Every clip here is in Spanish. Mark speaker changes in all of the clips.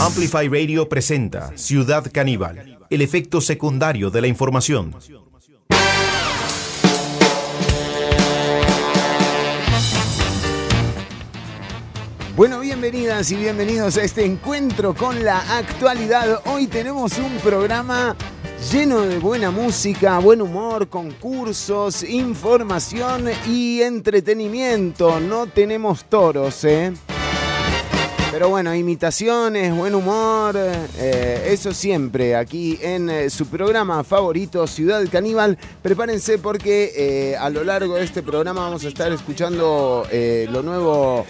Speaker 1: Amplify Radio presenta Ciudad Caníbal, el efecto secundario de la información.
Speaker 2: Bueno, bienvenidas y bienvenidos a este encuentro con la actualidad. Hoy tenemos un programa lleno de buena música, buen humor, concursos, información y entretenimiento. No tenemos toros, ¿eh? Pero bueno, imitaciones, buen humor, eh, eso siempre aquí en eh, su programa favorito, Ciudad Caníbal. Prepárense porque eh, a lo largo de este programa vamos a estar escuchando lo nuevo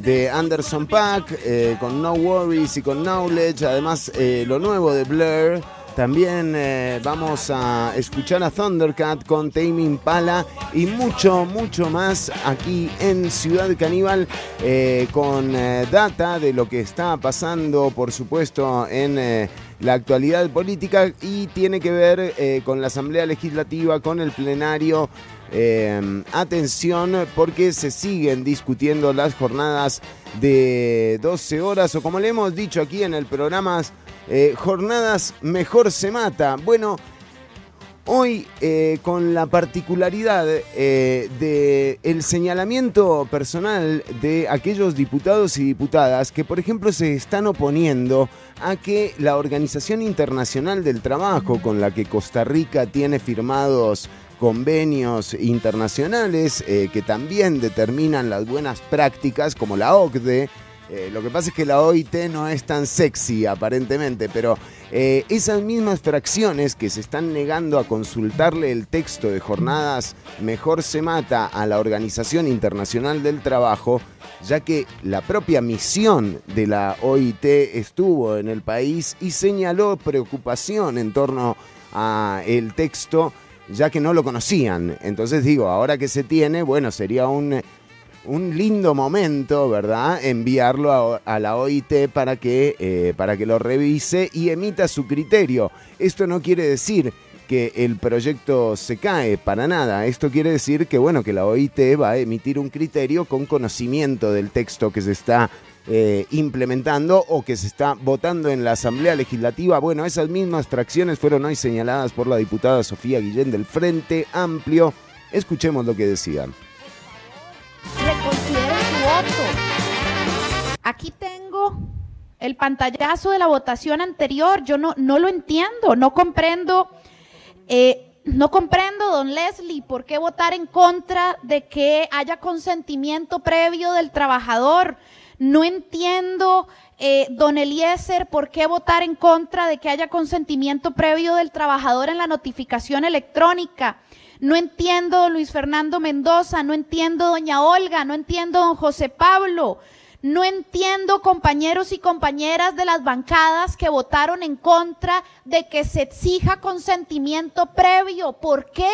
Speaker 2: de Anderson Pack, con No Worries y con Knowledge, además lo nuevo de Blur. También eh, vamos a escuchar a Thundercat con Tame Pala y mucho, mucho más aquí en Ciudad Caníbal eh, con eh, data de lo que está pasando, por supuesto, en la actualidad política y tiene que ver con la Asamblea Legislativa, con el plenario. atención porque se siguen discutiendo las jornadas de 12 horas o como le hemos dicho aquí en el programa eh, jornadas Mejor se mata. Bueno, hoy eh, con la particularidad eh, del señalamiento personal de aquellos diputados y diputadas que, por ejemplo, se están oponiendo a que la Organización Internacional del Trabajo, con la que Costa Rica tiene firmados convenios internacionales que también determinan las buenas prácticas, como la OCDE, eh, lo que pasa es que la OIT no es tan sexy aparentemente, pero eh, esas mismas fracciones que se están negando a consultarle el texto de jornadas Mejor se mata a la Organización Internacional del Trabajo, ya que la propia misión de la OIT estuvo en el país y señaló preocupación en torno a el texto ya que no lo conocían. Entonces digo, ahora que se tiene, bueno, sería un un lindo momento, ¿verdad? Enviarlo a, la OIT para que, eh, para que lo revise y emita su criterio. Esto no quiere decir que el proyecto se cae para nada. Esto quiere decir que, bueno, que la OIT va a emitir un criterio con conocimiento del texto que se está eh, implementando o que se está votando en la Asamblea Legislativa. Bueno, esas mismas fracciones fueron hoy señaladas por la diputada Sofía Guillén del Frente Amplio. Escuchemos lo que decían
Speaker 3: reconsidere su voto. Aquí tengo el pantallazo de la votación anterior. Yo no, no lo entiendo, no comprendo. Eh, no comprendo, don Leslie, por qué votar en contra de que haya consentimiento previo del trabajador. No entiendo, eh, don Eliezer, por qué votar en contra de que haya consentimiento previo del trabajador en la notificación electrónica. No entiendo Luis Fernando Mendoza, no entiendo doña Olga, no entiendo don José Pablo, no entiendo compañeros y compañeras de las bancadas que votaron en contra de que se exija consentimiento previo. ¿Por qué?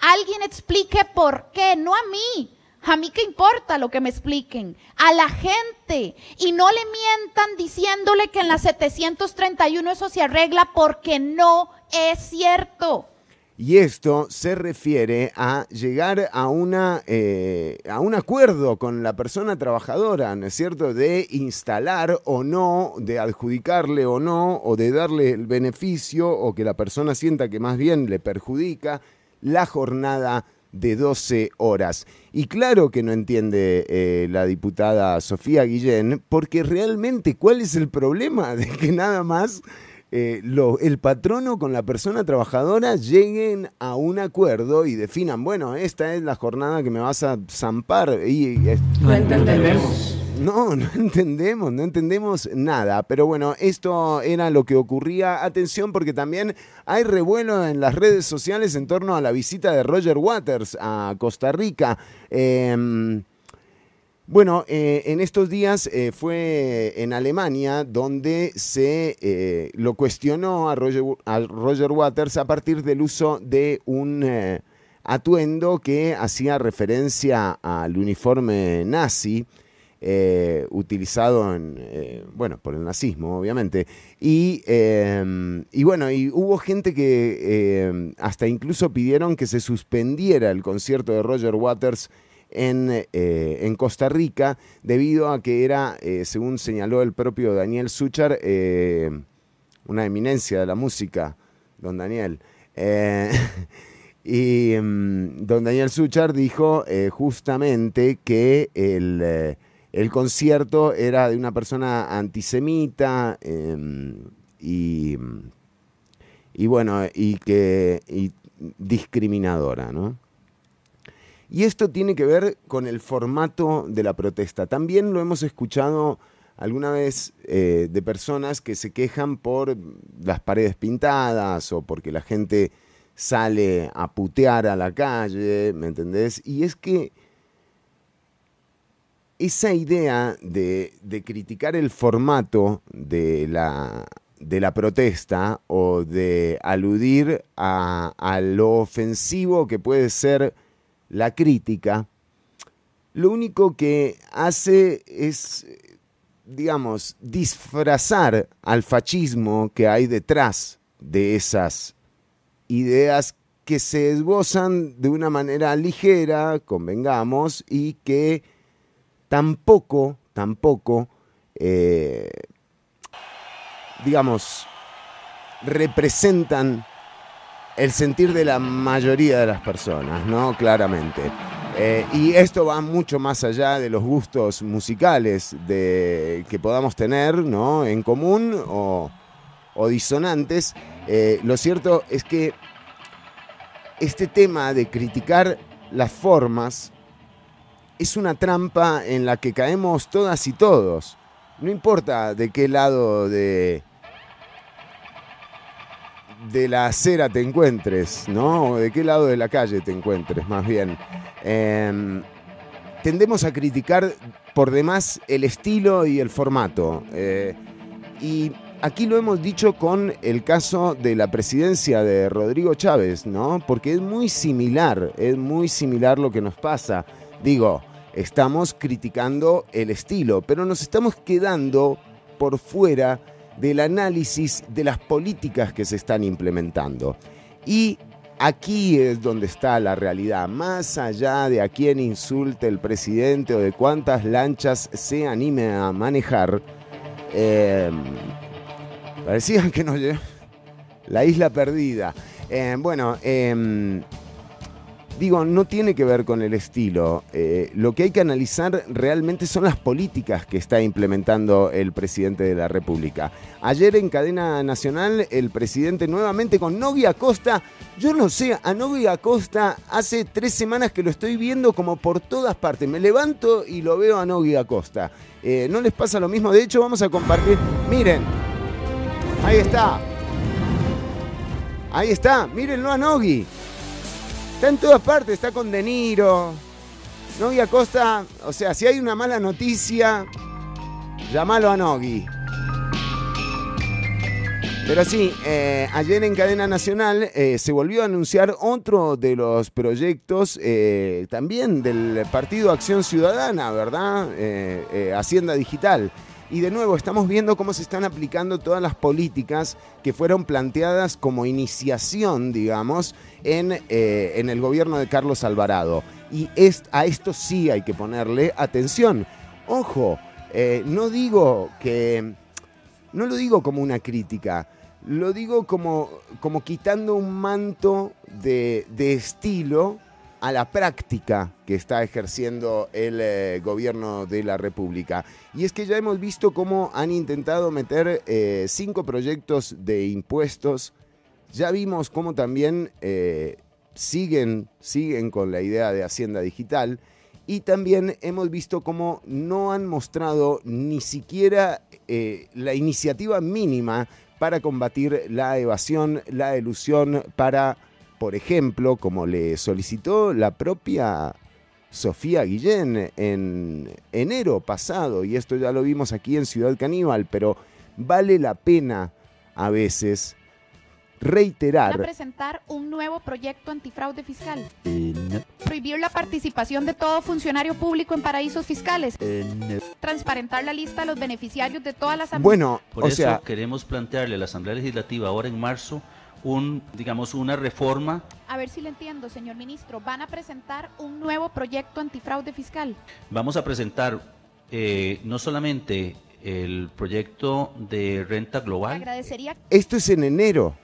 Speaker 3: Alguien explique por qué, no a mí. A mí qué importa lo que me expliquen, a la gente. Y no le mientan diciéndole que en la 731 eso se arregla porque no es cierto.
Speaker 2: Y esto se refiere a llegar a, una, eh, a un acuerdo con la persona trabajadora, ¿no es cierto?, de instalar o no, de adjudicarle o no, o de darle el beneficio, o que la persona sienta que más bien le perjudica la jornada de 12 horas. Y claro que no entiende eh, la diputada Sofía Guillén, porque realmente, ¿cuál es el problema de que nada más eh, el patrono con la persona trabajadora lleguen a un acuerdo y definan, bueno, esta es la jornada que me vas a zampar. Y,
Speaker 4: no entendemos.
Speaker 2: No, no entendemos, no entendemos nada. Pero bueno, esto era lo que ocurría. Atención porque también hay revuelo en las redes sociales en torno a la visita de Roger Waters a Costa Rica. Eh, bueno, eh, en estos días eh, fue en Alemania donde se eh, lo cuestionó a Roger, Waters a partir del uso de un atuendo que hacía referencia al uniforme nazi. utilizado en, bueno, por el nazismo, obviamente. Y, y, bueno, y hubo gente que hasta incluso pidieron que se suspendiera el concierto de Roger Waters en, eh, en Costa Rica, debido a que era, eh, según señaló el propio Daniel Suchar, eh, una eminencia de la música, don Daniel. Y mm, don Daniel Suchar dijo justamente que el, el concierto era de una persona antisemita em, y, y bueno, y que y discriminadora, ¿no? Y esto tiene que ver con el formato de la protesta. También lo hemos escuchado alguna vez eh, de personas que se quejan por las paredes pintadas o porque la gente sale a putear a la calle, ¿me entendés? Y es que esa idea de, criticar el formato de la, de la protesta o de aludir a lo ofensivo que puede ser la crítica, lo único que hace es, digamos, disfrazar al fascismo que hay detrás de esas ideas que se esbozan de una manera ligera, convengamos, y que tampoco, tampoco, eh, digamos, representan el sentir de la mayoría de las personas, ¿no? Claramente. Eh, y esto va mucho más allá de los gustos musicales de, que podamos tener, ¿no? En común o, disonantes. Eh, lo cierto es que este tema de criticar las formas es una trampa en la que caemos todas y todos. No importa de qué lado de, de la acera te encuentres, ¿no? O de qué lado de la calle te encuentres, más bien. Eh, tendemos a criticar por demás el estilo y el formato. Eh, y aquí lo hemos dicho con el caso de la presidencia de Rodrigo Chávez, ¿no? Porque es muy similar, es muy similar lo que nos pasa. Digo, estamos criticando el estilo, pero nos estamos quedando por fuera del análisis de las políticas que se están implementando. Y aquí es donde está la realidad, más allá de a quién insulte el presidente o de cuántas lanchas se anime a manejar. Eh, parecía que lle- La isla perdida. Eh, bueno, eh, digo, no tiene que ver con el estilo. Eh, lo que hay que analizar realmente son las políticas que está implementando el presidente de la República. Ayer en cadena nacional, el presidente nuevamente con Nogui Acosta. Yo no sé, a Nogui Acosta hace tres semanas que lo estoy viendo como por todas partes. Me levanto y lo veo a Nogui Acosta. Eh, ¿No les pasa lo mismo? De hecho, vamos a compartir. Miren, ahí está. Ahí está, mírenlo a Nogui. Está en todas partes, está con De Niro. Nogui Acosta, o sea, si hay una mala noticia, llamalo a Nogui. Pero sí, eh, ayer en cadena nacional eh, se volvió a anunciar otro de los proyectos eh, también del Partido Acción Ciudadana, ¿verdad? Hacienda Digital. Y de nuevo estamos viendo cómo se están aplicando todas las políticas que fueron planteadas como iniciación, digamos, en, eh, en el gobierno de Carlos Alvarado. Y es, a esto sí hay que ponerle atención. Ojo, eh, no digo que no lo digo como una crítica, lo digo como, como quitando un manto de, de estilo a la práctica que está ejerciendo el eh, gobierno de la República. Y es que ya hemos visto cómo han intentado meter eh, cinco proyectos de impuestos. Ya vimos cómo también eh, siguen, siguen con la idea de Hacienda Digital. Y también hemos visto cómo no han mostrado ni siquiera la iniciativa mínima para combatir la evasión, la elusión, para, por ejemplo, como le solicitó la propia Sofía Guillén en enero pasado, y esto ya lo vimos aquí en Ciudad Caníbal, pero vale la pena a veces
Speaker 3: Van a
Speaker 2: reiterar
Speaker 3: presentar un nuevo proyecto antifraude fiscal. Prohibir la participación de todo funcionario público en paraísos fiscales. Transparentar la lista de los beneficiarios de todas las
Speaker 2: Bueno,
Speaker 5: Por
Speaker 2: o
Speaker 5: eso
Speaker 2: sea,
Speaker 5: queremos plantearle a la Asamblea Legislativa ahora en marzo un, digamos, una reforma.
Speaker 3: A ver si le entiendo, señor ministro. ¿Van a presentar un nuevo proyecto antifraude fiscal?
Speaker 5: Vamos a presentar eh, no solamente el proyecto de renta global.
Speaker 3: Agradecería.
Speaker 2: Esto es en enero.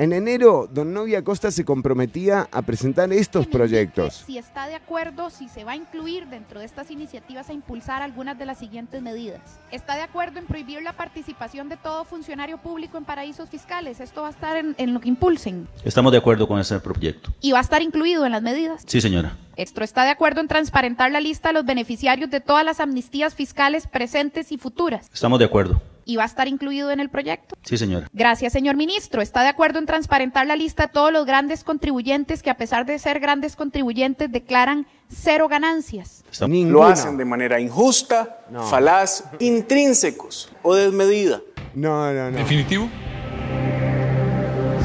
Speaker 2: En enero, don Novia Costa se comprometía a presentar estos proyectos.
Speaker 3: Si está de acuerdo, si se va a incluir dentro de estas iniciativas a impulsar algunas de las siguientes medidas. ¿Está de acuerdo en prohibir la participación de todo funcionario público en paraísos fiscales? Esto va a estar en, en lo que impulsen.
Speaker 5: Estamos de acuerdo con ese proyecto.
Speaker 3: Y va a estar incluido en las medidas.
Speaker 5: Sí, señora.
Speaker 3: Esto está de acuerdo en transparentar la lista de los beneficiarios de todas las amnistías fiscales presentes y futuras.
Speaker 5: Estamos de acuerdo.
Speaker 3: Y va a estar incluido en el proyecto.
Speaker 5: Sí, señora.
Speaker 3: Gracias, señor ministro. ¿Está de acuerdo en transparentar la lista de todos los grandes contribuyentes que a pesar de ser grandes contribuyentes declaran cero ganancias?
Speaker 2: Ninguna.
Speaker 6: Lo hacen de manera injusta,
Speaker 2: No.
Speaker 6: falaz, intrínsecos o desmedida.
Speaker 2: No, no, no.
Speaker 7: ¿Definitivo?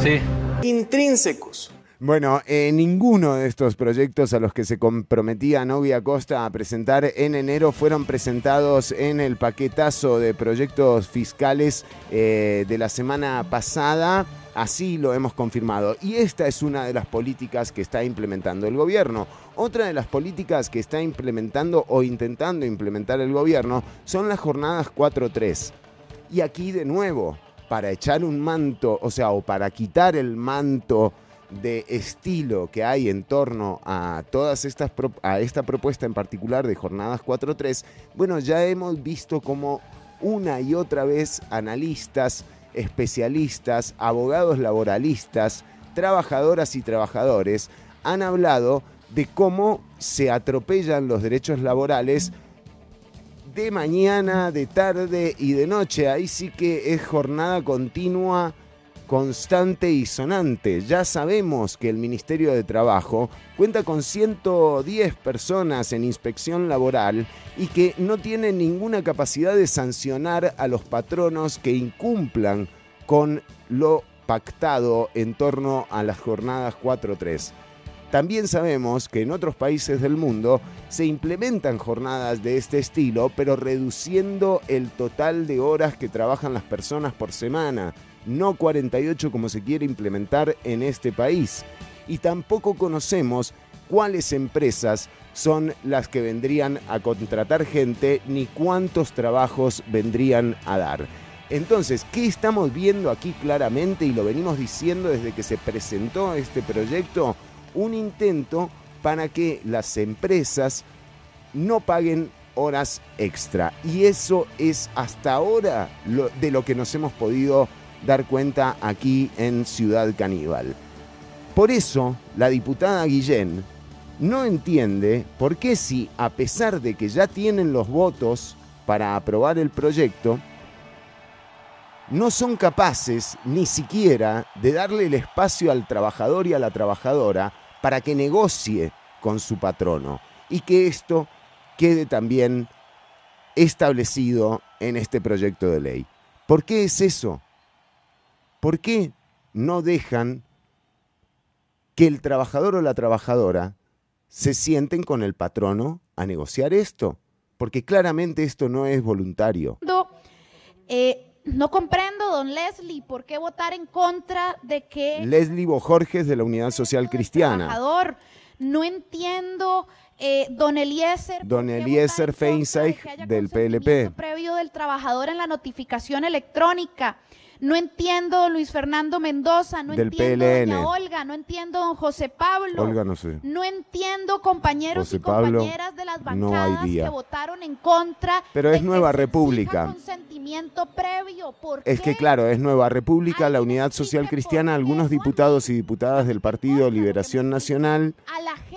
Speaker 7: Sí.
Speaker 6: Intrínsecos.
Speaker 2: Bueno, eh, ninguno de estos proyectos a los que se comprometía Novia Costa a presentar en enero fueron presentados en el paquetazo de proyectos fiscales eh, de la semana pasada. Así lo hemos confirmado. Y esta es una de las políticas que está implementando el gobierno. Otra de las políticas que está implementando o intentando implementar el gobierno son las jornadas 4-3. Y aquí de nuevo, para echar un manto, o sea, o para quitar el manto de estilo que hay en torno a todas estas a esta propuesta en particular de jornadas 4.3, bueno, ya hemos visto como una y otra vez analistas, especialistas, abogados laboralistas, trabajadoras y trabajadores han hablado de cómo se atropellan los derechos laborales de mañana, de tarde y de noche. Ahí sí que es jornada continua, constante y sonante. Ya sabemos que el Ministerio de Trabajo cuenta con 110 personas en inspección laboral y que no tiene ninguna capacidad de sancionar a los patronos que incumplan con lo pactado en torno a las jornadas 4-3. También sabemos que en otros países del mundo se implementan jornadas de este estilo, pero reduciendo el total de horas que trabajan las personas por semana, no 48 como se quiere implementar en este país. Y tampoco conocemos cuáles empresas son las que vendrían a contratar gente ni cuántos trabajos vendrían a dar. Entonces, ¿qué estamos viendo aquí claramente y lo venimos diciendo desde que se presentó este proyecto? Un intento para que las empresas no paguen horas extra. Y eso es hasta ahora de lo que nos hemos podido dar cuenta aquí en Ciudad Caníbal. Por eso, la diputada Guillén no entiende por qué si, a pesar de que ya tienen los votos para aprobar el proyecto, no son capaces ni siquiera de darle el espacio al trabajador y a la trabajadora para que negocie con su patrono y que esto quede también establecido en este proyecto de ley. ¿Por qué es eso? ¿Por qué no dejan que el trabajador o la trabajadora se sienten con el patrono a negociar esto? Porque claramente esto no es voluntario.
Speaker 3: No, eh, no comprendo, don Leslie, por qué votar en contra de que
Speaker 2: Leslie Bojorges de la Unidad Social Cristiana.
Speaker 3: trabajador. No entiendo, eh, don Eliezer. ¿por
Speaker 2: Don Eliezer
Speaker 3: de haya
Speaker 2: del PLP.
Speaker 3: Previo del trabajador en la notificación electrónica. No entiendo, Luis Fernando Mendoza. No
Speaker 2: Del
Speaker 3: entiendo,
Speaker 2: PLN.
Speaker 3: doña Olga. No entiendo, don José Pablo.
Speaker 2: Olga, no sé.
Speaker 3: No entiendo, compañeros
Speaker 2: José
Speaker 3: y
Speaker 2: Pablo,
Speaker 3: compañeras de las bancadas que votaron en contra.
Speaker 2: Pero
Speaker 3: de
Speaker 2: es
Speaker 3: que
Speaker 2: Nueva
Speaker 3: se
Speaker 2: República.
Speaker 3: exija consentimiento previo. ¿Por
Speaker 2: Es que claro, es Nueva República, la Unidad Social Cristiana, algunos diputados y diputadas del Partido Liberación Nacional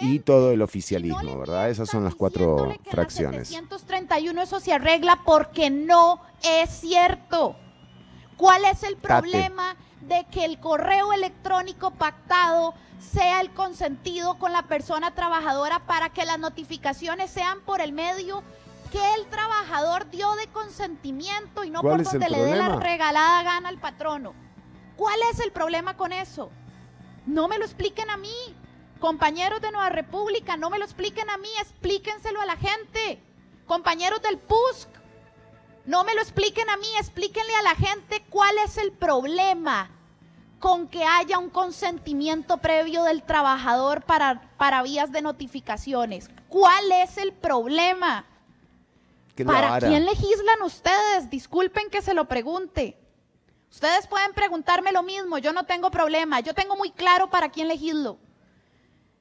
Speaker 2: y todo el oficialismo, ¿verdad? Esas son las cuatro fracciones.
Speaker 3: 731 eso se arregla porque no es cierto. ¿Cuál es el problema de que el correo electrónico pactado sea el consentido con la persona trabajadora para que las notificaciones sean por el medio que el trabajador dio de consentimiento y no
Speaker 2: ¿Cuál
Speaker 3: por donde le dé la regalada gana al patrono? ¿Cuál es el problema con eso? No me lo expliquen a mí. Compañeros de Nueva República, no me lo expliquen a mí, explíquenselo a la gente. Compañeros del PUSC, no me lo expliquen a mí, explíquenle a la gente cuál es el problema con que haya un consentimiento previo del trabajador para, para vías de notificaciones. ¿Cuál es el problema? ¿Para quién legislan ustedes? Disculpen que se lo pregunte. Ustedes pueden preguntarme lo mismo, yo no tengo problema, yo tengo muy claro para quién legislo.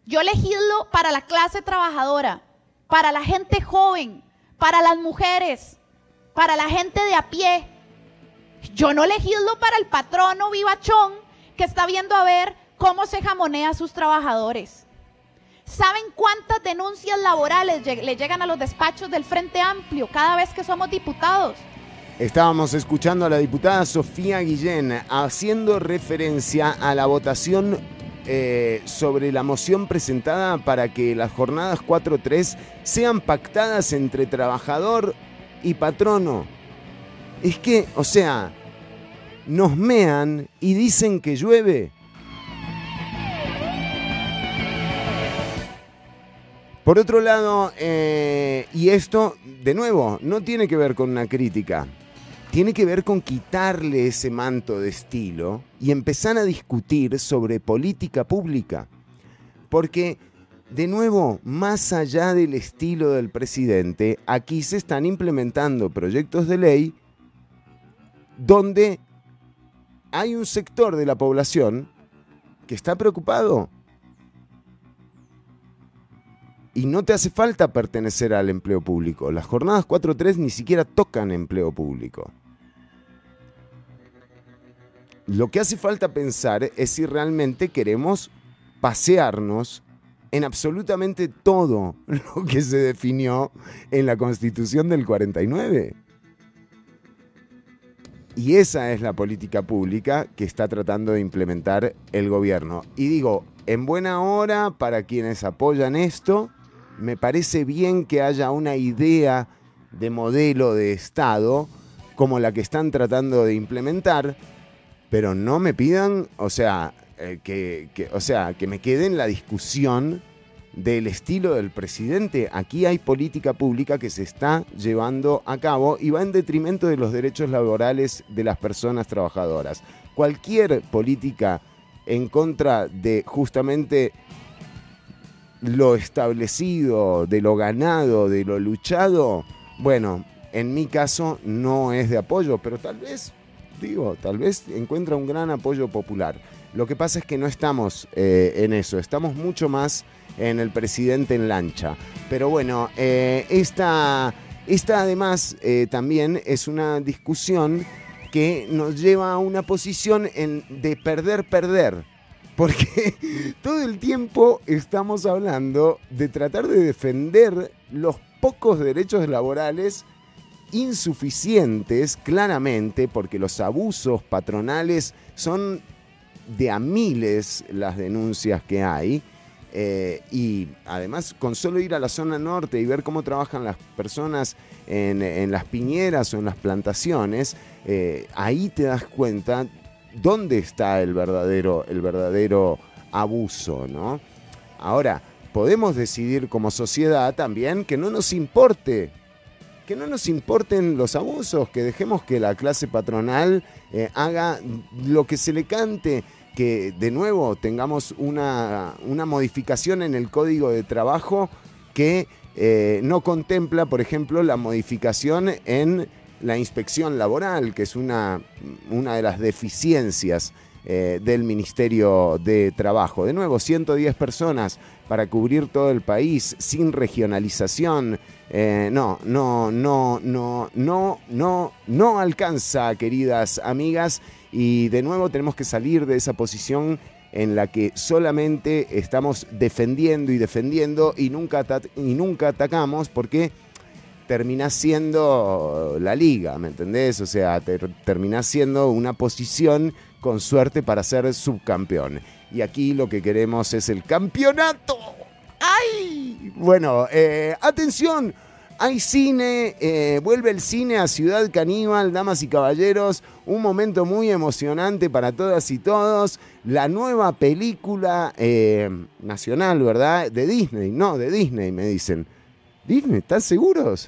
Speaker 3: Yo legislo para la clase trabajadora, para la gente joven, para las mujeres, para la gente de a pie. Yo no legislo para el patrono vivachón que está viendo a ver cómo se jamonea a sus trabajadores. ¿Saben cuántas denuncias laborales le llegan a los despachos del Frente Amplio cada vez que somos diputados?
Speaker 2: Estábamos escuchando a la diputada Sofía Guillén haciendo referencia a la votación eh, sobre la moción presentada para que las jornadas 4-3 sean pactadas entre trabajador y patrono. Es que, o sea, nos mean y dicen que llueve. Por otro lado, eh, y esto, de nuevo, no tiene que ver con una crítica, tiene que ver con quitarle ese manto de estilo y empezar a discutir sobre política pública. Porque, de nuevo, más allá del estilo del presidente, aquí se están implementando proyectos de ley donde hay un sector de la población que está preocupado y no te hace falta pertenecer al empleo público. Las jornadas 4-3 ni siquiera tocan empleo público. Lo que hace falta pensar es si realmente queremos pasearnos en absolutamente todo lo que se definió en la Constitución del 49. Y esa es la política pública que está tratando de implementar el gobierno. Y digo, en buena hora para quienes apoyan esto, me parece bien que haya una idea de modelo de Estado como la que están tratando de implementar, pero no me pidan, o sea, eh, que, que- o sea, que me quede en la discusión del estilo del presidente. Aquí hay política pública que se está llevando a cabo y va en detrimento de los derechos laborales de las personas trabajadoras. Cualquier política en contra de justamente lo establecido, de lo ganado, de lo luchado, bueno, en mi caso no es de apoyo, pero tal vez, digo, tal vez encuentra un gran apoyo popular. Lo que pasa es que no estamos eh, en eso, estamos mucho más en el presidente en lancha. Pero bueno, eh, esta, esta además eh, también es una discusión que nos lleva a una posición de perder, perder. Porque todo el tiempo estamos hablando de tratar de defender los pocos derechos laborales insuficientes, claramente, porque los abusos patronales son de a miles las denuncias que hay. eh, y además, con solo ir a la zona norte y ver cómo trabajan las personas en, las piñeras o en las plantaciones, eh, ahí te das cuenta dónde está el verdadero, el verdadero abuso, ¿no? Ahora, podemos decidir como sociedad también que no nos importe, que no nos importen los abusos, que dejemos que la clase patronal eh, haga lo que se le cante, que de nuevo tengamos una, una modificación en el código de trabajo que eh, no contempla, por ejemplo, la modificación en la inspección laboral, que es una, una de las deficiencias eh, del Ministerio de Trabajo. De nuevo, 110 personas para cubrir todo el país sin regionalización. Eh, no, no, no, no, no, no, no alcanza, queridas amigas. Y de nuevo tenemos que salir de esa posición en la que solamente estamos defendiendo y defendiendo y nunca, y nunca atacamos porque terminás siendo la liga, ¿me entendés? O sea, ter- terminás siendo una posición con suerte para ser subcampeón. Y aquí lo que queremos es el campeonato. ¡Ay! Bueno, eh, atención. Hay cine, eh, vuelve el cine a Ciudad Caníbal, damas y caballeros, un momento muy emocionante para todas y todos. La nueva película eh, nacional, ¿verdad? De Disney, no, de Disney, me dicen. Disney, ¿están seguros?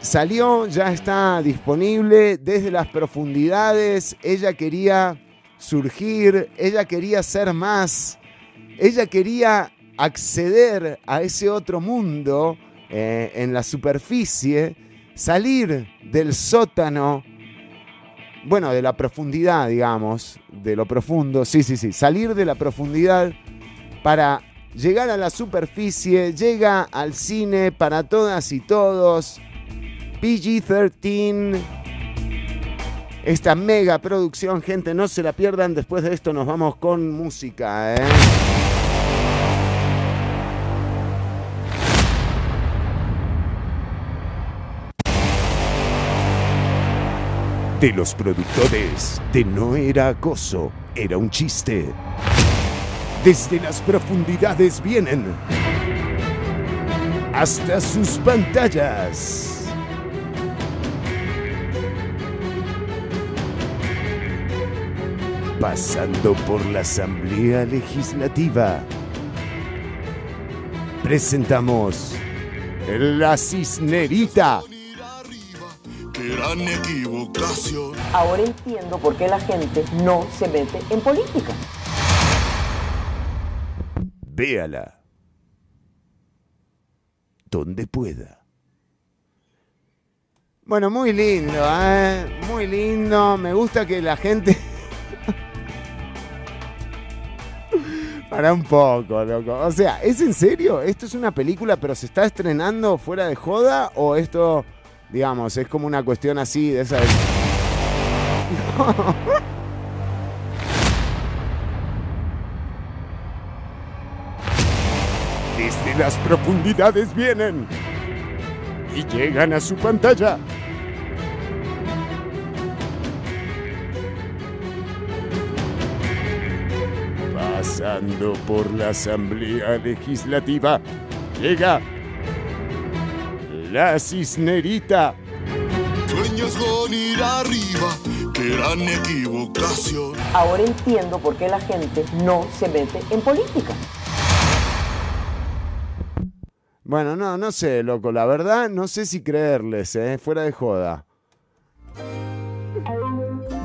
Speaker 2: salió, ya está disponible desde las profundidades. Ella quería surgir, ella quería ser más, ella quería acceder a ese otro mundo eh, en la superficie, salir del sótano, bueno, de la profundidad, digamos, de lo profundo, sí, sí, sí, salir de la profundidad para llegar a la superficie, llega al cine para todas y todos, PG-13. Esta mega producción, gente, no se la pierdan. Después de esto nos vamos con música, ¿eh? De los productores de No era acoso, era un chiste. Desde las profundidades vienen hasta sus pantallas. Pasando por la Asamblea Legislativa. Presentamos La Cisnerita.
Speaker 7: Gran equivocación.
Speaker 4: Ahora entiendo por qué la gente no se mete en política.
Speaker 2: Véala. Donde pueda. Bueno, muy lindo, ¿eh? Muy lindo. Me gusta que la gente... Para un poco, loco. O sea, ¿es en serio? ¿Esto es una película pero se está estrenando fuera de joda? ¿O esto, digamos, es como una cuestión así de esa... Desde las profundidades vienen y llegan a su pantalla. Pasando por la Asamblea Legislativa, llega la cisnerita.
Speaker 7: Sueños con ir arriba. Gran equivocación.
Speaker 4: Ahora entiendo por qué la gente no se mete en política.
Speaker 2: Bueno, no, no sé, loco, la verdad no sé si creerles, ¿eh? fuera de joda.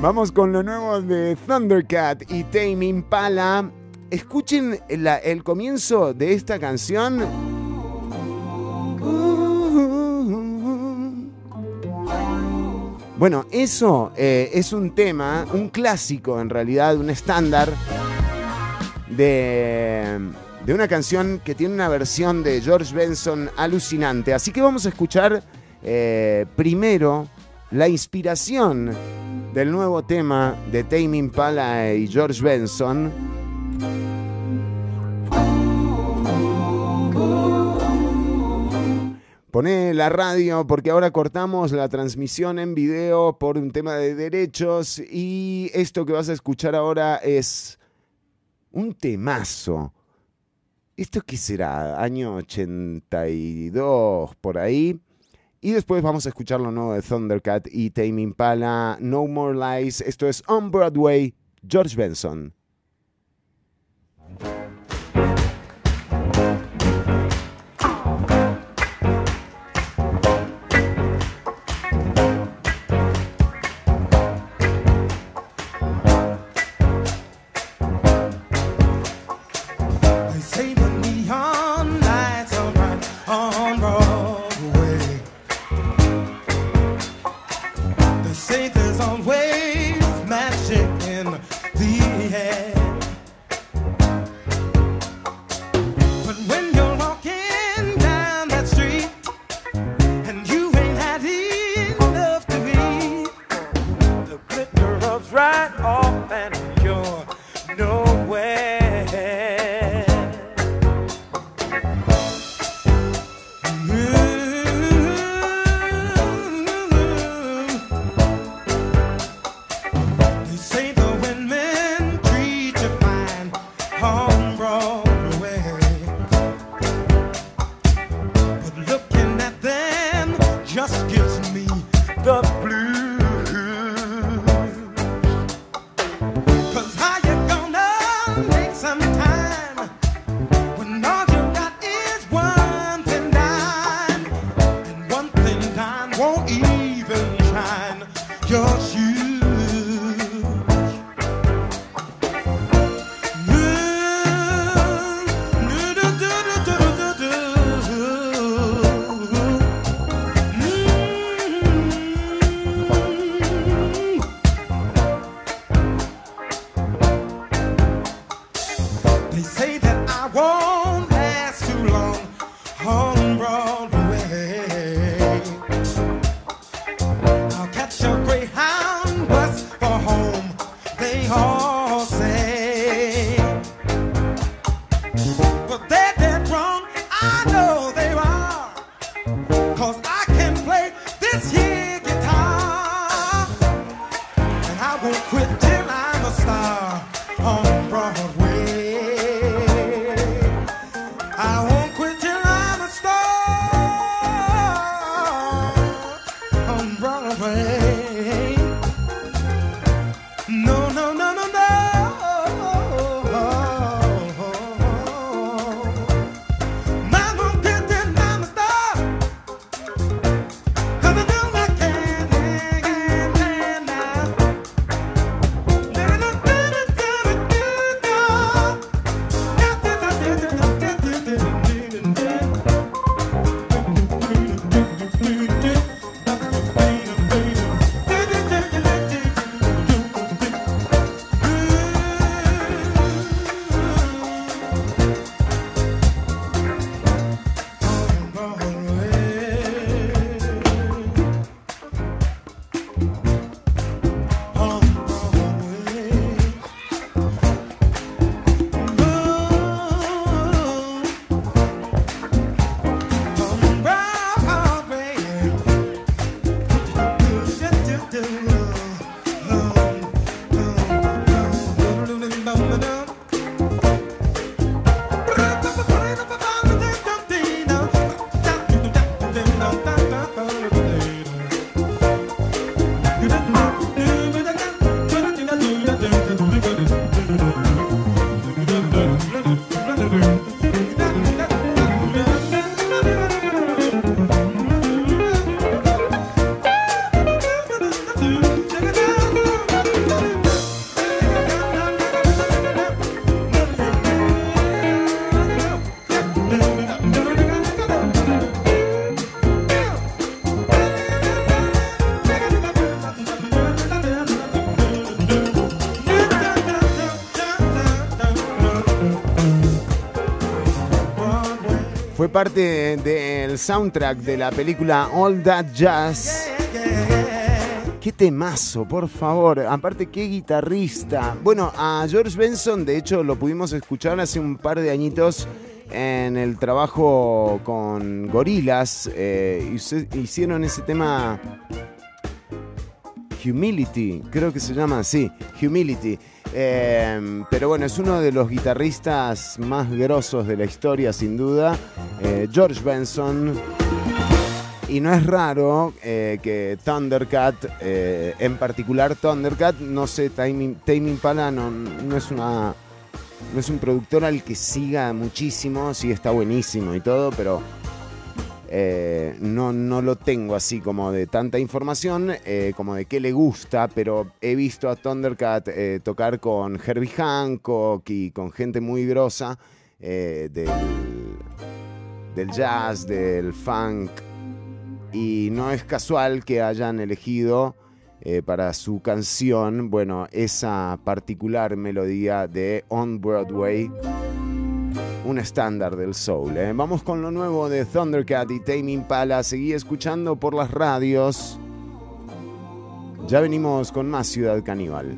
Speaker 2: Vamos con lo nuevo de Thundercat y Tame Impala. Escuchen el comienzo de esta canción. Bueno, eso eh, es un tema, un clásico en realidad, un estándar de, de una canción que tiene una versión de George Benson alucinante. Así que vamos a escuchar eh, primero la inspiración del nuevo tema de Tame Impala y George Benson. Poné la radio porque ahora cortamos la transmisión en video por un tema de derechos y esto que vas a escuchar ahora es un temazo. ¿Esto qué será? Año 82 por ahí. Y después vamos a escuchar lo nuevo de Thundercat y Tame Impala, No More Lies. Esto es On Broadway, George Benson. Parte del soundtrack de la película All That Jazz. Qué temazo, por favor. Aparte, qué guitarrista. Bueno, a George Benson, de hecho, lo pudimos escuchar hace un par de añitos en el trabajo con Gorilas. hicieron ese tema Humility, creo que se llama así, Humility. Eh, pero bueno, es uno de los guitarristas más grosos de la historia, sin duda. George Benson. Y no es raro eh, que Thundercat, eh, en particular Thundercat, no sé, Tame Impala no, no es una. No es un productor al que siga muchísimo, sí está buenísimo y todo, pero eh, no, no lo tengo así como de tanta información, como de qué le gusta, pero he visto a Thundercat tocar con Herbie Hancock y con gente muy grosa del, del jazz, del funk, y no es casual que hayan elegido eh, para su canción, bueno, esa particular melodía de On Broadway un estándar del soul. ¿eh? Vamos con lo nuevo de Thundercat y Tame Impala. Seguí escuchando por las radios. Ya venimos con más Ciudad Caníbal.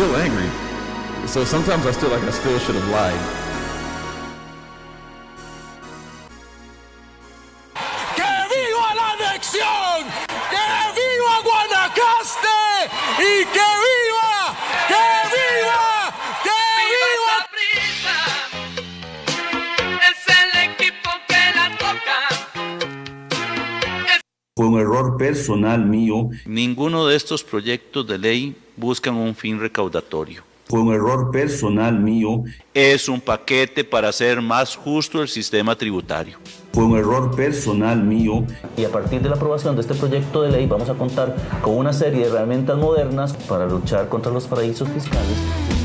Speaker 8: still angry. So sometimes I still like I still should have lied.
Speaker 9: personal mío.
Speaker 5: Ninguno de estos proyectos de ley buscan un fin recaudatorio.
Speaker 9: Fue un error personal mío.
Speaker 5: Es un paquete para hacer más justo el sistema tributario.
Speaker 9: Fue un error personal mío.
Speaker 10: Y a partir de la aprobación de este proyecto de ley vamos a contar con una serie de herramientas modernas para luchar contra los paraísos fiscales.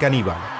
Speaker 11: caníbal.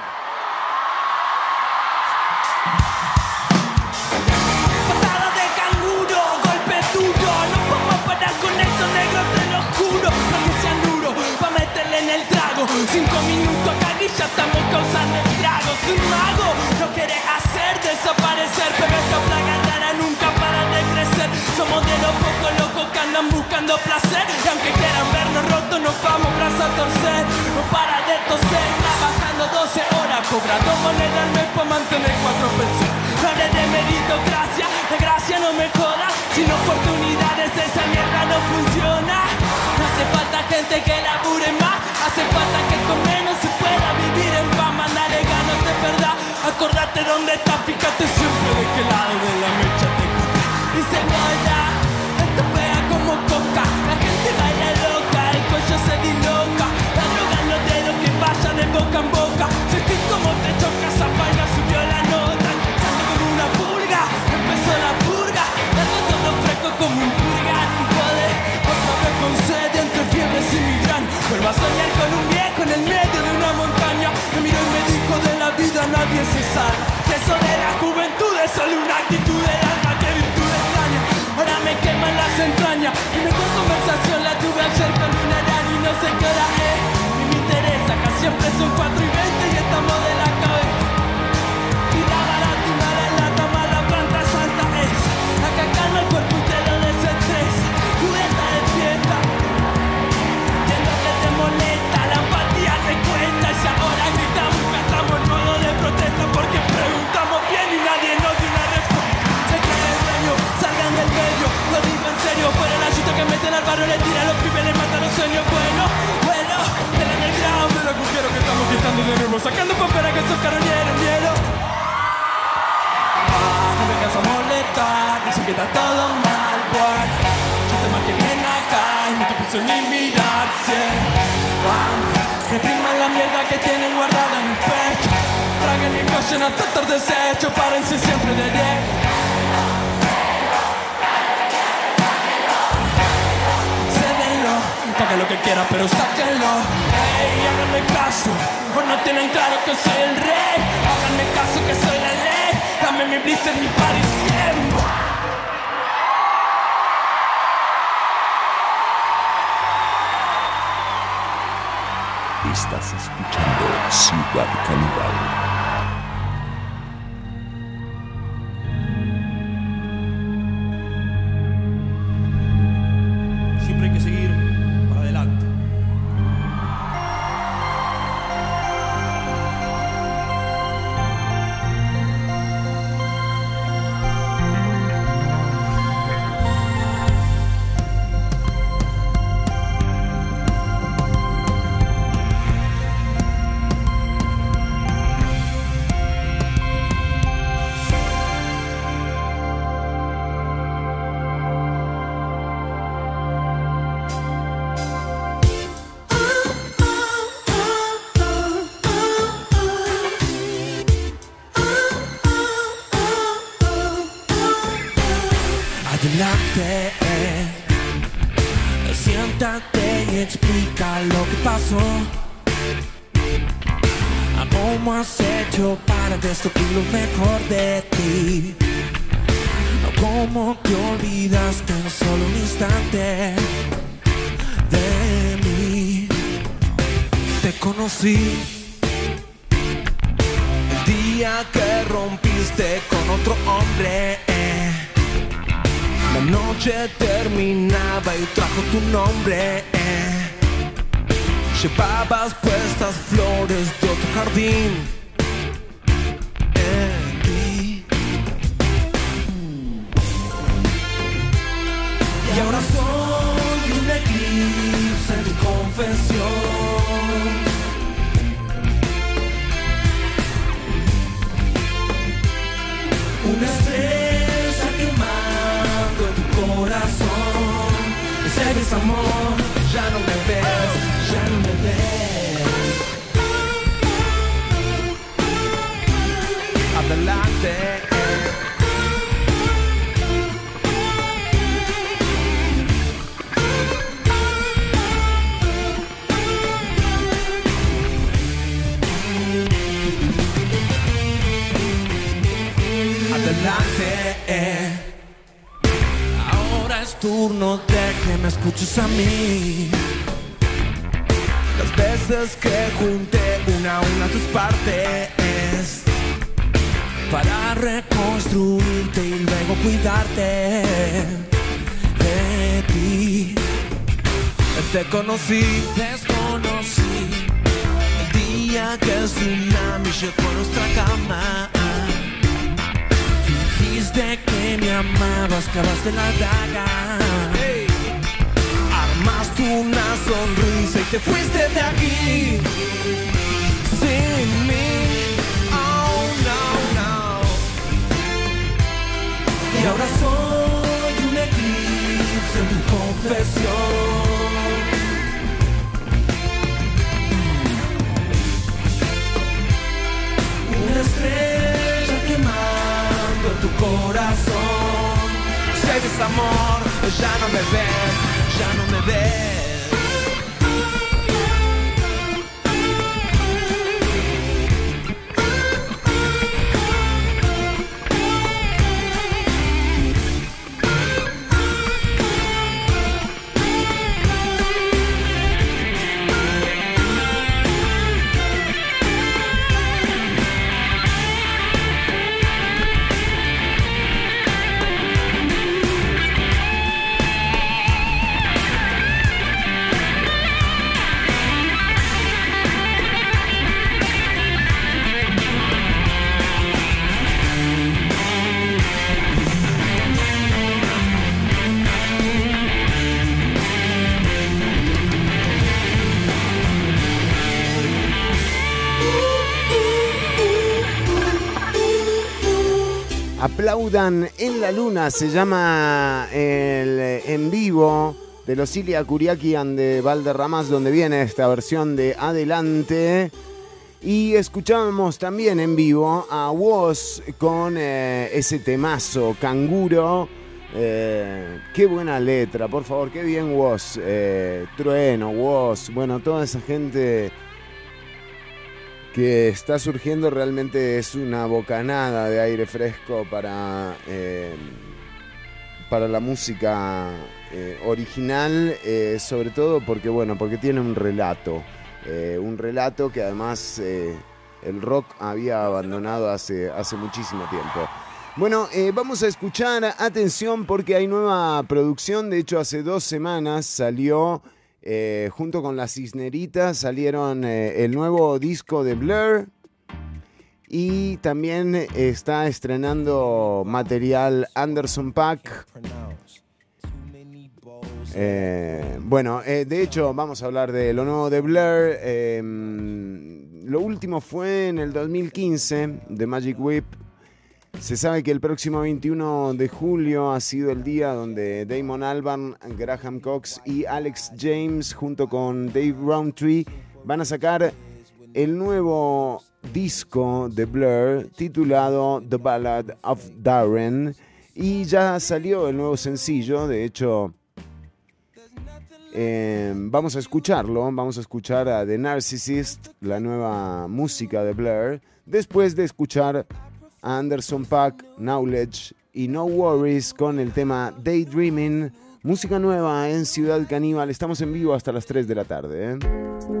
Speaker 12: Siempre son 4 y 20 y estamos de la cabeza. Y la barata y mala lata, mala planta santa es. La que calma el cuerpo y te lo desestresa Cubierta de fiesta. Lo que te molesta La empatía te cuenta. Y si ahora gritamos cantamos en modo de protesta Porque preguntamos bien y nadie nos dio una respuesta. Se creen el dueño, salgan del medio Lo digo en serio, fuera la que meten al barrio Le tiran los pibes, le matan los sueños. Bueno, bueno, agujero que estamos quitando de nuevo Sacando pa' fuera que esos carroñeros miedo no me vengas a molestar, dicen que está todo mal, boy. Yo te más que viene acá y no te puse ni mirar, Repriman la mierda que tienen guardada en el pecho. Traguen y callen hasta estar deshecho, párense siempre de 10. Lo que quieran, pero sáquenlo. Ey, háganme caso, o no tienen claro que soy el rey. Háganme caso que soy la ley. Dame mi blister, mi party siempre.
Speaker 11: Estás escuchando Ciudad Caníbal.
Speaker 12: Es turno de que me escuches a mí. Las veces
Speaker 11: que junté una a una tus partes para reconstruirte y luego cuidarte de ti. Te conocí, desconocí el día que el tsunami llegó a nuestra cama. Fingiste que me amabas, cavaste la daga. Una sonrisa y te fuiste de aquí. Sin mí. Oh, no, no. Y ahora soy un eclipse en tu confesión. Una estrella quemando tu corazón. Si hay desamor, ya no me ves, ya no me ves.
Speaker 2: En la luna, se llama el en vivo de los Ilia Kuriaki and de Valderramas, donde viene esta versión de Adelante. Y escuchamos también en vivo a Woz con eh, ese temazo, Canguro. Eh, qué buena letra, por favor, qué bien Woz. Eh, Trueno, Woz, bueno, toda esa gente que está surgiendo realmente es una bocanada de aire fresco para, eh, para la música eh, original, eh, sobre todo porque, bueno, porque tiene un relato. un relato que además el rock había abandonado hace, hace muchísimo tiempo. Bueno, vamos a escuchar, atención, porque hay nueva producción. De hecho, hace dos semanas salió, eh, junto con las Cisneritas, salieron eh, el nuevo disco de Blur. Y también está estrenando material Anderson Pack. Eh, bueno, de hecho, vamos a hablar de lo nuevo de Blur. Eh, lo último fue en el 2015, de Magic Whip. Se sabe que el próximo 21 de julio ha sido el día donde Damon Albarn, Graham Cox y Alex James, junto con Dave Roundtree, van a sacar el nuevo disco de Blur titulado The Ballad of Darren. Y ya salió el nuevo sencillo, de hecho, eh, vamos a escucharlo, vamos a escuchar a The Narcissist, la nueva música de Blur, después de escuchar Anderson Pack, Knowledge y No Worries con el tema Daydreaming, música nueva en Ciudad Caníbal. Estamos en vivo hasta las 3 de la tarde. ¿eh?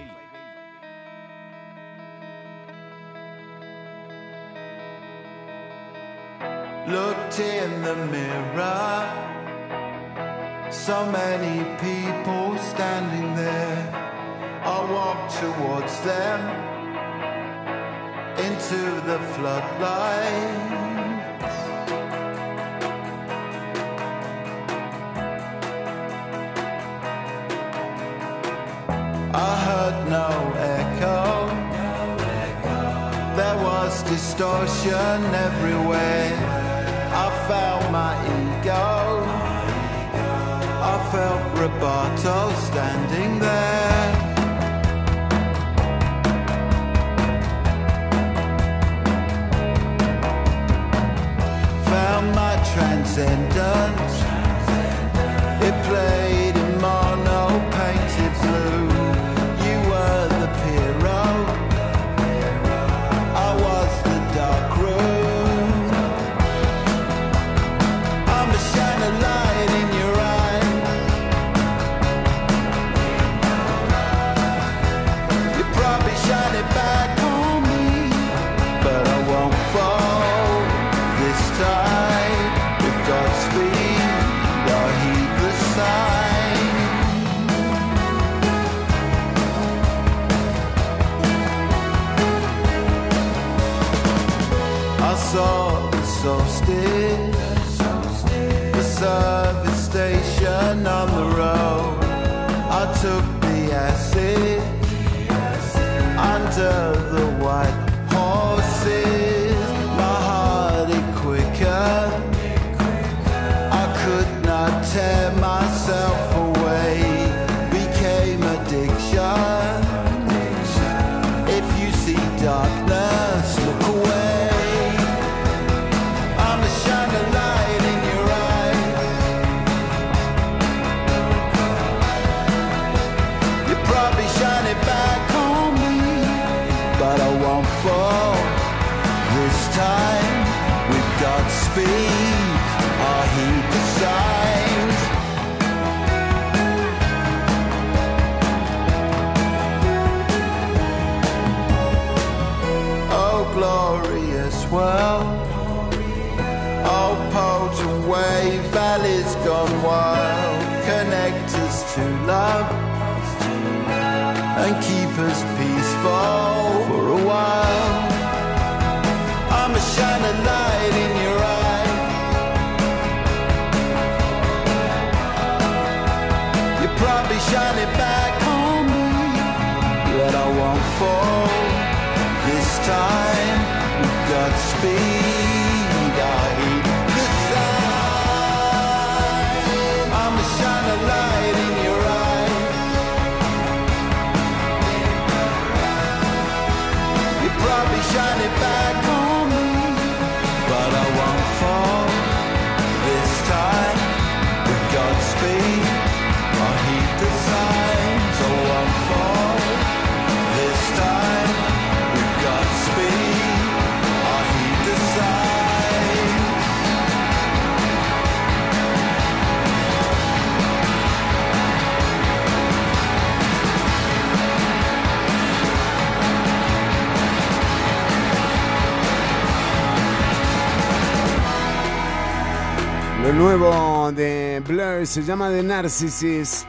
Speaker 13: Nuevo de Blur se llama The Narcissist.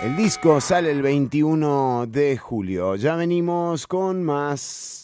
Speaker 13: El disco sale el 21 de julio. Ya venimos con más.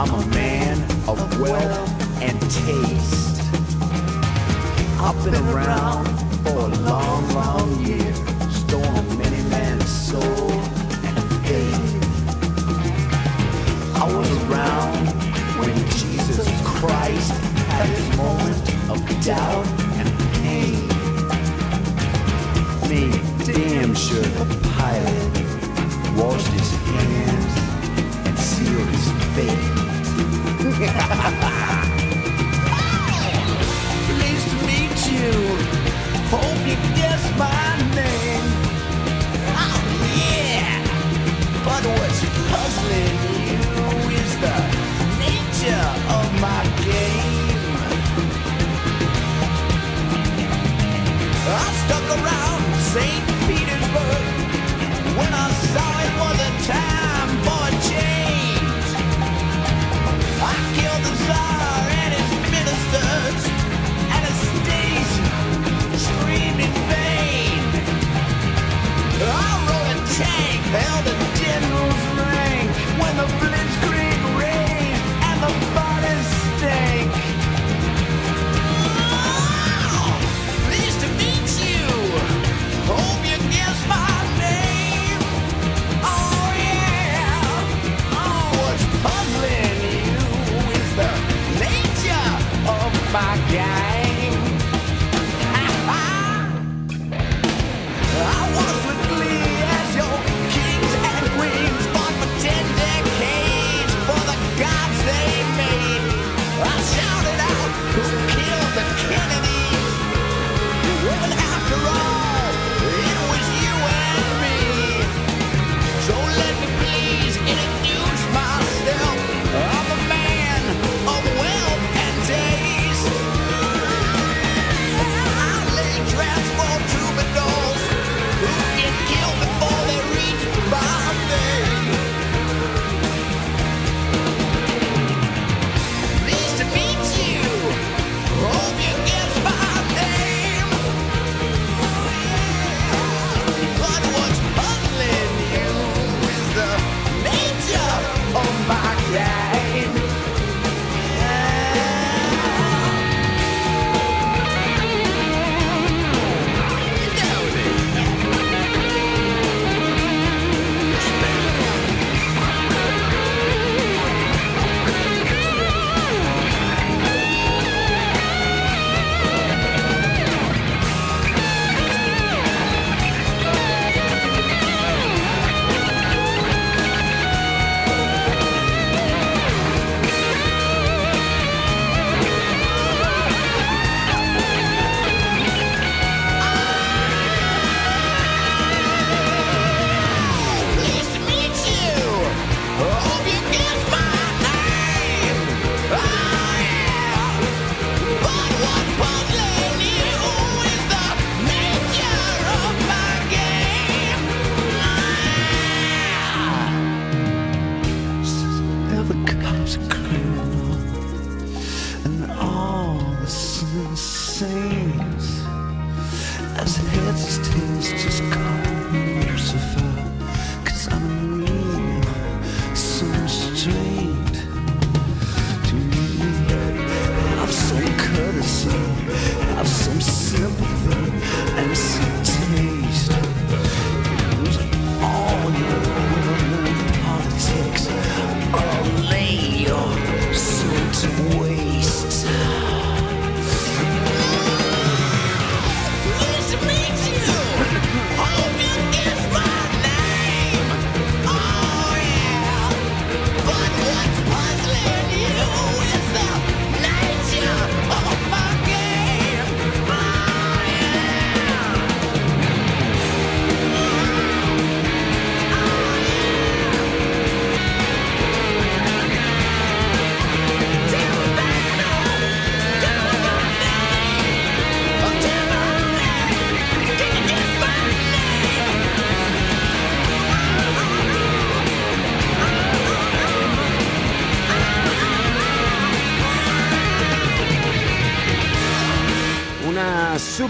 Speaker 14: I'm a man of wealth and taste. I've been around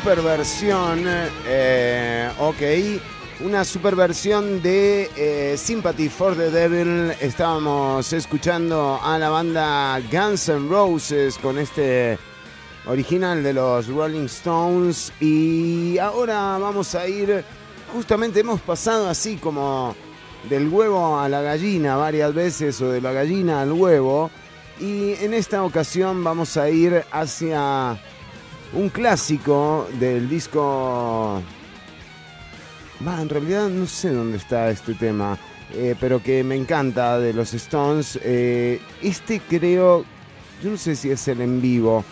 Speaker 15: super versión, eh, ok, una super versión de eh, Sympathy for the Devil. Estábamos escuchando a la banda Guns N' Roses con este original de los Rolling Stones. Y ahora vamos a ir, justamente hemos pasado así como del huevo a la gallina varias veces o de la gallina al huevo. Y en esta ocasión vamos a ir hacia un clásico del disco... En realidad no sé dónde está este tema, eh, pero que me encanta de los Stones. Eh, este creo, yo no sé si es el en vivo,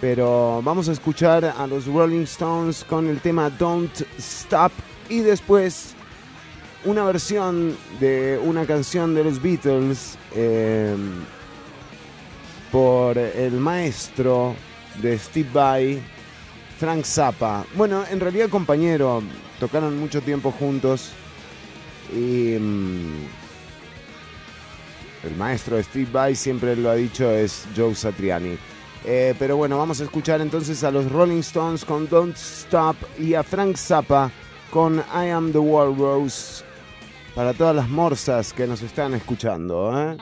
Speaker 15: pero vamos a escuchar a los Rolling Stones con el tema Don't Stop y después una versión de una canción de los Beatles eh, por el maestro de Steve Vai, Frank Zappa. Bueno, en realidad compañero, tocaron mucho tiempo juntos y mm, el maestro de Steve Vai siempre lo ha dicho es Joe Satriani. Eh, pero bueno, vamos a escuchar entonces a los Rolling Stones con Don't Stop y a Frank Zappa con I Am the Walrus para todas las morsas que nos están escuchando. ¿eh?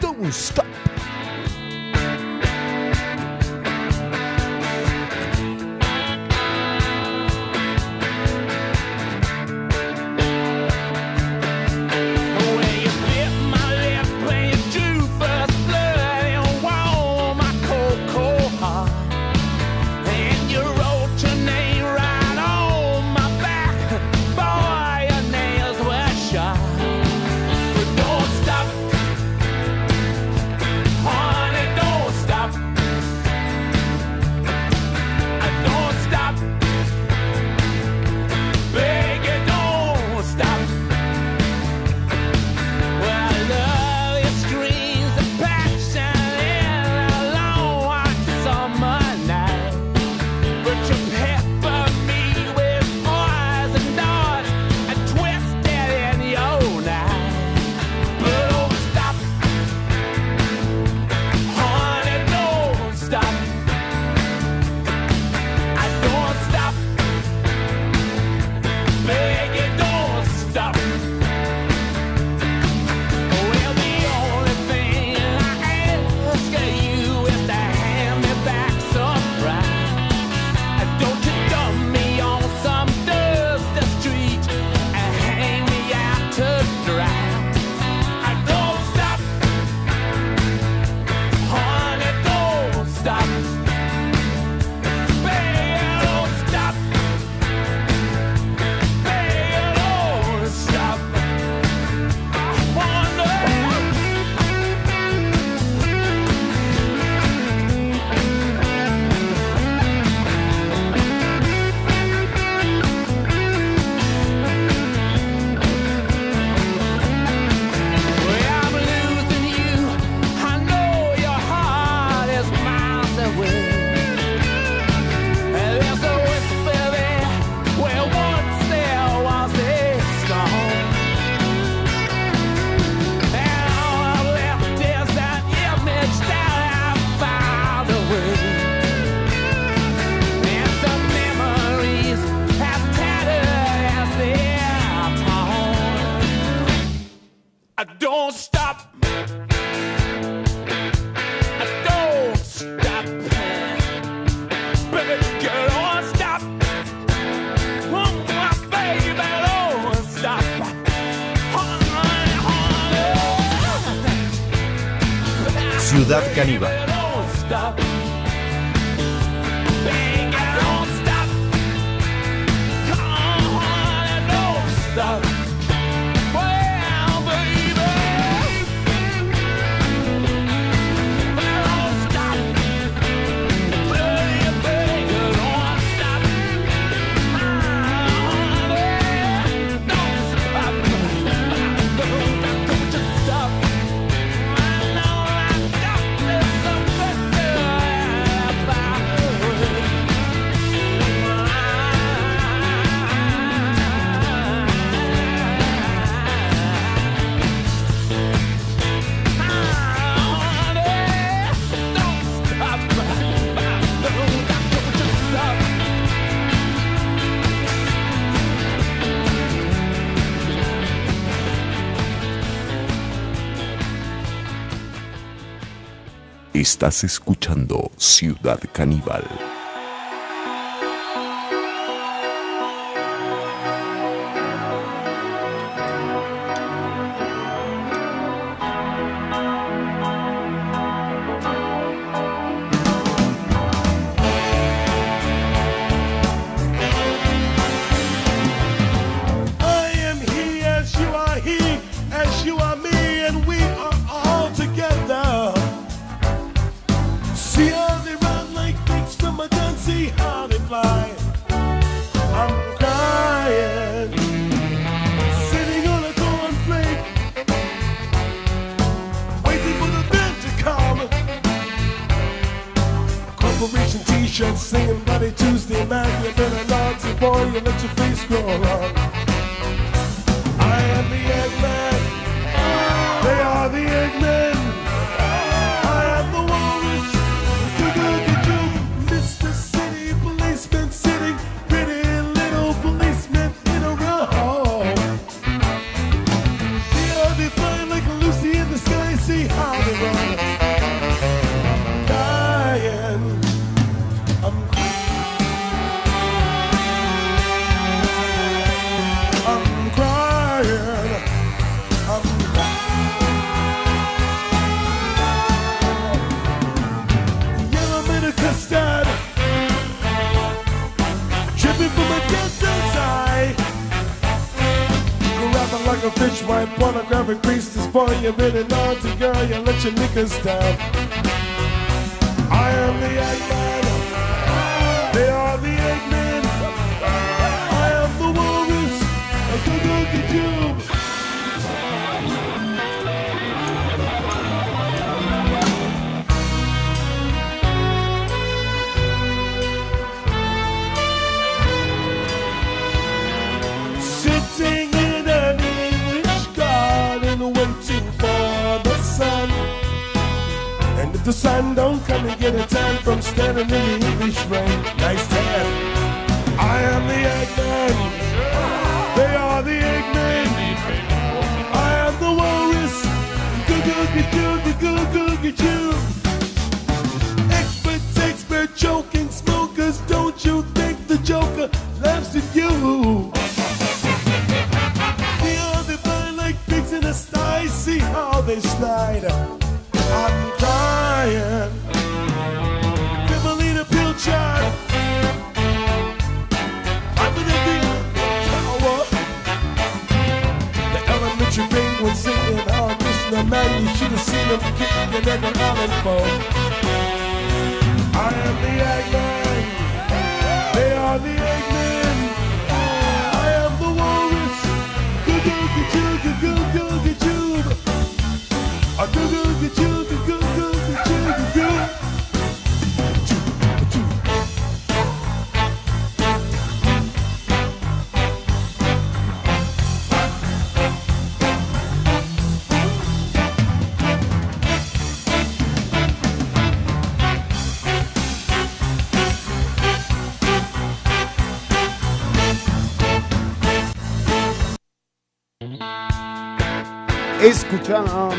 Speaker 15: Don't stop.
Speaker 16: Estás escuchando Ciudad Caníbal.
Speaker 8: this time.
Speaker 2: Escuchamos.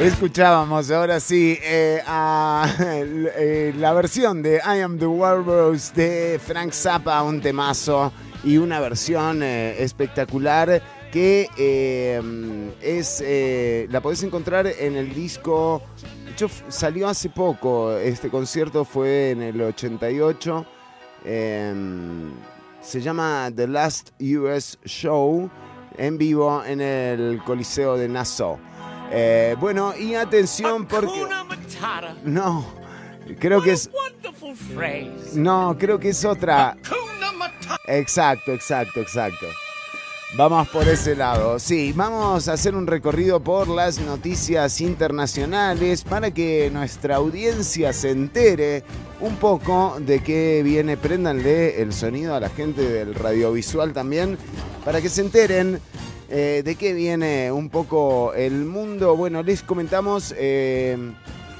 Speaker 2: Escuchábamos ahora sí eh, a, eh, la versión de I Am the Walrus de Frank Zappa, un temazo y una versión eh, espectacular que es la podés encontrar en el disco. F- salió hace poco. Este concierto fue en el 88. Se llama The Last US Show en vivo en el Coliseo de Nassau. Eh, bueno, y atención porque... No, creo que es... No, creo que es otra... Exacto, exacto, exacto. Vamos por ese lado. Sí, vamos a hacer un recorrido por las noticias internacionales para que nuestra audiencia se entere un poco de qué viene. Préndanle el sonido a la gente del radiovisual también para que se enteren eh, de qué viene un poco el mundo. Bueno, les comentamos. eh,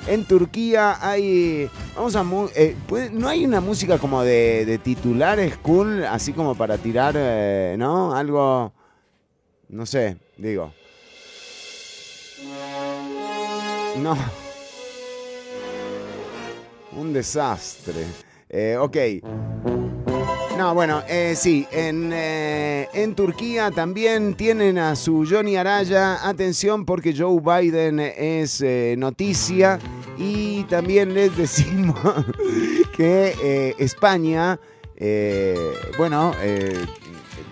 Speaker 2: en Turquía hay. Vamos a. eh, no hay una música como de, titulares cool, así como para tirar, ¿no? Algo. No sé, digo. No. Un desastre. Eh, ok. No, bueno, eh, sí, en, eh, en Turquía también tienen a su Johnny Araya. Atención porque Joe Biden es eh, noticia. Y también les decimos que eh, España, bueno,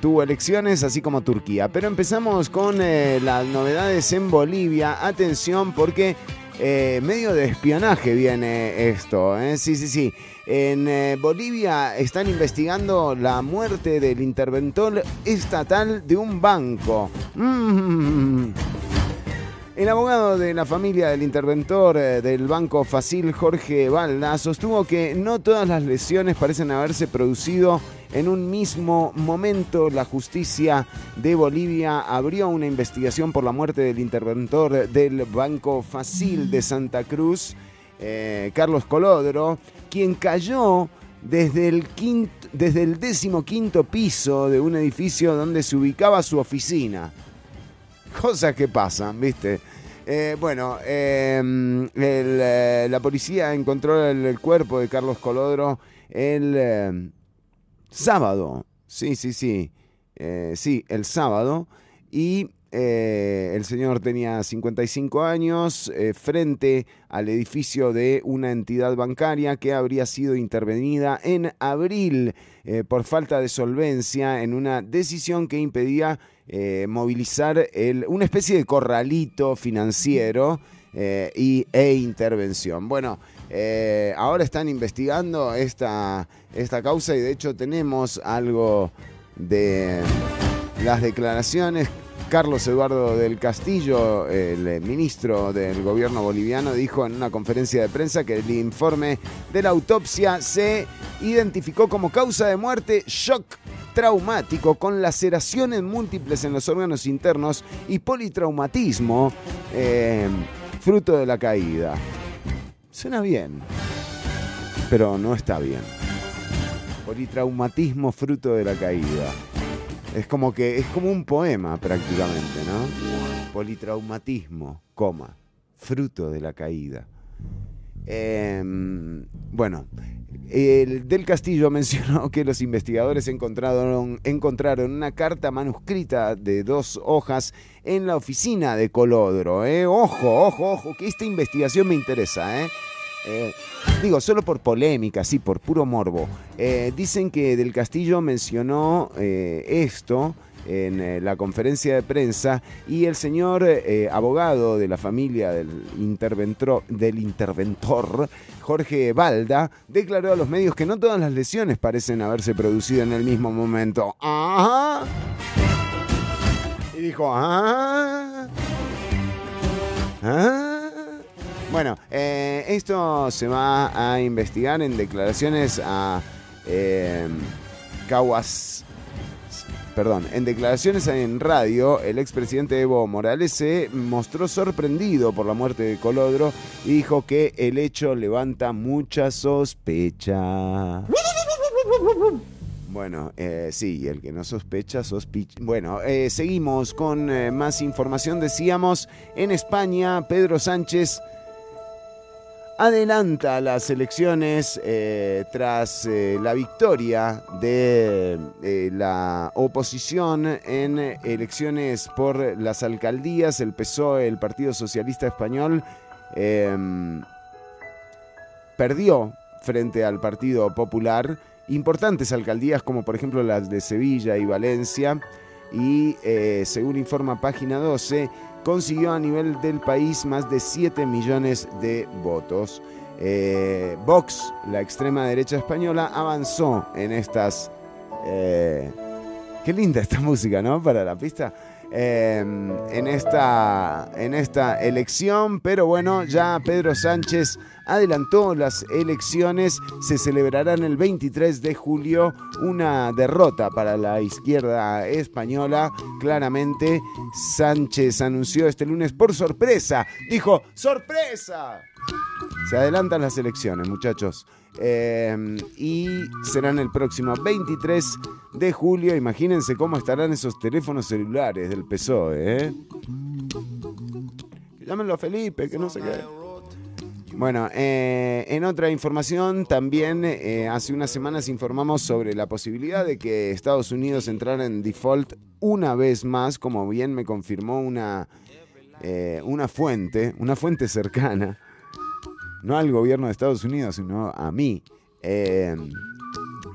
Speaker 2: tuvo elecciones así como Turquía. Pero empezamos con las novedades en Bolivia. Atención porque eh, medio de espionaje viene esto. ¿eh? Sí, sí, sí. En eh, Bolivia están investigando la muerte del interventor estatal de un banco. Mm. El abogado de la familia del interventor eh, del Banco Facil, Jorge Balda, sostuvo que no todas las lesiones parecen haberse producido en un mismo momento. La justicia de Bolivia abrió una investigación por la muerte del interventor del Banco Facil de Santa Cruz, eh, Carlos Colodro, quien cayó desde el, quinto, desde el decimoquinto piso de un edificio donde se ubicaba su oficina. Cosas que pasan, ¿viste? Eh, bueno, el, eh, la policía encontró el, cuerpo de Carlos Colodro eh, sábado. Sí, sí, sí. Eh, sí, el sábado. Y eh, el señor tenía 55 años eh, frente al edificio de una entidad bancaria que habría sido intervenida en abril por falta de solvencia en una decisión que impedía movilizar el- una especie de corralito financiero y, e intervención. Bueno, eh, ahora están investigando esta, esta causa y de hecho tenemos algo de las declaraciones. Carlos Eduardo del Castillo, el eh, ministro del gobierno boliviano, dijo en una conferencia de prensa que el informe de la autopsia se identificó como causa de muerte shock traumático con laceraciones múltiples en los órganos internos y politraumatismo eh, fruto de la caída. Suena bien, pero no está bien. Politraumatismo fruto de la caída. Es como que es como un poema prácticamente, ¿no? Politraumatismo, coma, fruto de la caída. Em, bueno, el del Castillo mencionó que los investigadores encontraron, encontraron una carta manuscrita de dos hojas en la oficina de Colodro. ¿eh? Ojo, ojo, ojo, que esta investigación me interesa. ¿eh? Eh, digo, solo por polémica, sí, por puro morbo. Eh, dicen que Del Castillo mencionó eh, esto en la conferencia de prensa y el señor abogado de la familia del, interventor, del interventor, Jorge Balda, declaró a los medios que no todas las lesiones parecen haberse producido en el mismo momento. Ajá. Y dijo, ah. Ah. Bueno, eh, esto se va a investigar en declaraciones a eh. Perdón, en declaraciones en radio, el expresidente Evo Morales se mostró sorprendido por la muerte de Colodro y dijo que el hecho levanta mucha sospecha. Bueno, eh, sí, el que no sospecha, sospecha. Bueno, eh, seguimos con más información. Decíamos, en España, Pedro Sánchez adelanta las elecciones eh, tras eh, la victoria de eh, la oposición en elecciones por las alcaldías, el PSOE, el Partido Socialista Español, em, perdió frente al Partido Popular. Importantes alcaldías como por ejemplo las de Sevilla y Valencia. Y según informa página 12 consiguió a nivel del país más de 7 millones de votos. Eh, Vox, la extrema derecha española, avanzó en estas... eh, qué linda esta música, ¿no? Para la pista. Eh, en, esta, en esta elección, pero bueno, ya Pedro Sánchez adelantó las elecciones, se celebrarán el 23 de julio, una derrota para la izquierda española, claramente Sánchez anunció este lunes por sorpresa, dijo, sorpresa, se adelantan las elecciones, muchachos. Eh, y serán el próximo 23 de julio. Imagínense cómo estarán esos teléfonos celulares del PSOE. ¿eh? llámenlo a Felipe, que no sé qué. Bueno, eh, en otra información, también eh, hace unas semanas informamos sobre la posibilidad de que Estados Unidos entrara en default una vez más, como bien me confirmó una, eh, una fuente, una fuente cercana, no al gobierno de Estados Unidos, sino a mí. Eh,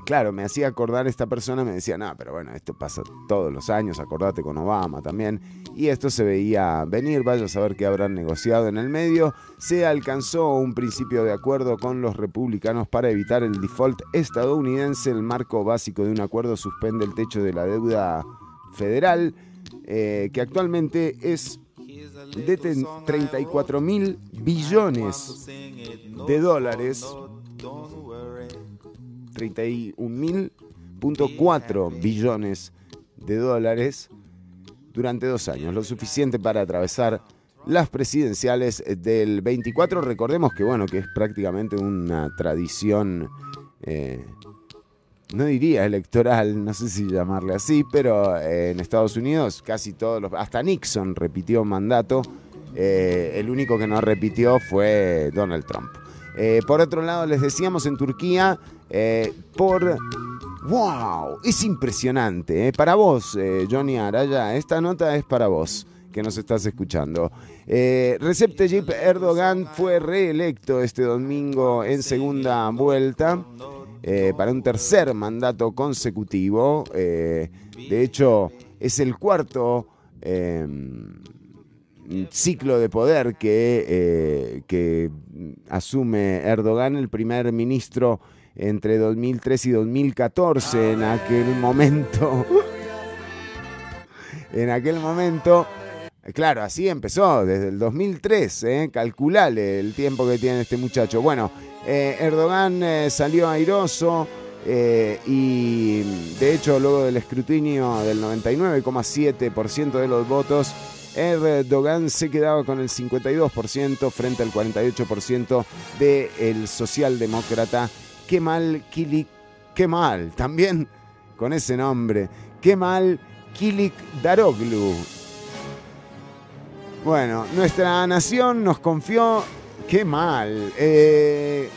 Speaker 2: claro, me hacía acordar esta persona, me decía, no, pero bueno, esto pasa todos los años, acordate con Obama también. Y esto se veía venir, vaya a saber qué habrán negociado en el medio. Se alcanzó un principio de acuerdo con los republicanos para evitar el default estadounidense. El marco básico de un acuerdo suspende el techo de la deuda federal, eh, que actualmente es de 34 mil billones de dólares. 31.4 billones de dólares durante dos años, lo suficiente para atravesar las presidenciales del 24. Recordemos que, bueno, que es prácticamente una tradición, eh, no diría electoral, no sé si llamarle así, pero eh, en Estados Unidos casi todos los, hasta Nixon repitió mandato, eh, el único que no repitió fue Donald Trump. Eh, por otro lado, les decíamos en Turquía, eh, por... ¡Wow! Es impresionante. Para vos, Johnny Araya, esta nota es para vos que nos estás escuchando. Eh, Recep Tayyip Erdogan fue reelecto este domingo en segunda vuelta eh, para un tercer mandato consecutivo. Eh, de hecho, es el cuarto eh, ciclo de poder que, eh, que asume Erdogan, el primer ministro entre 2003 y 2014. En aquel momento, en aquel momento, claro, así empezó, desde el 2003, ¿eh? calculale el tiempo que tiene este muchacho. Bueno, eh, Erdogan eh, salió airoso. eh, y de hecho, luego del escrutinio del 99,7% de los votos, Erdogan se quedaba con el 52% frente al 48% del socialdemócrata Kemal Kilik Kemal, también con ese nombre, Kemal Kilik Daroglu. Bueno, nuestra nación nos confió, qué mal, eh,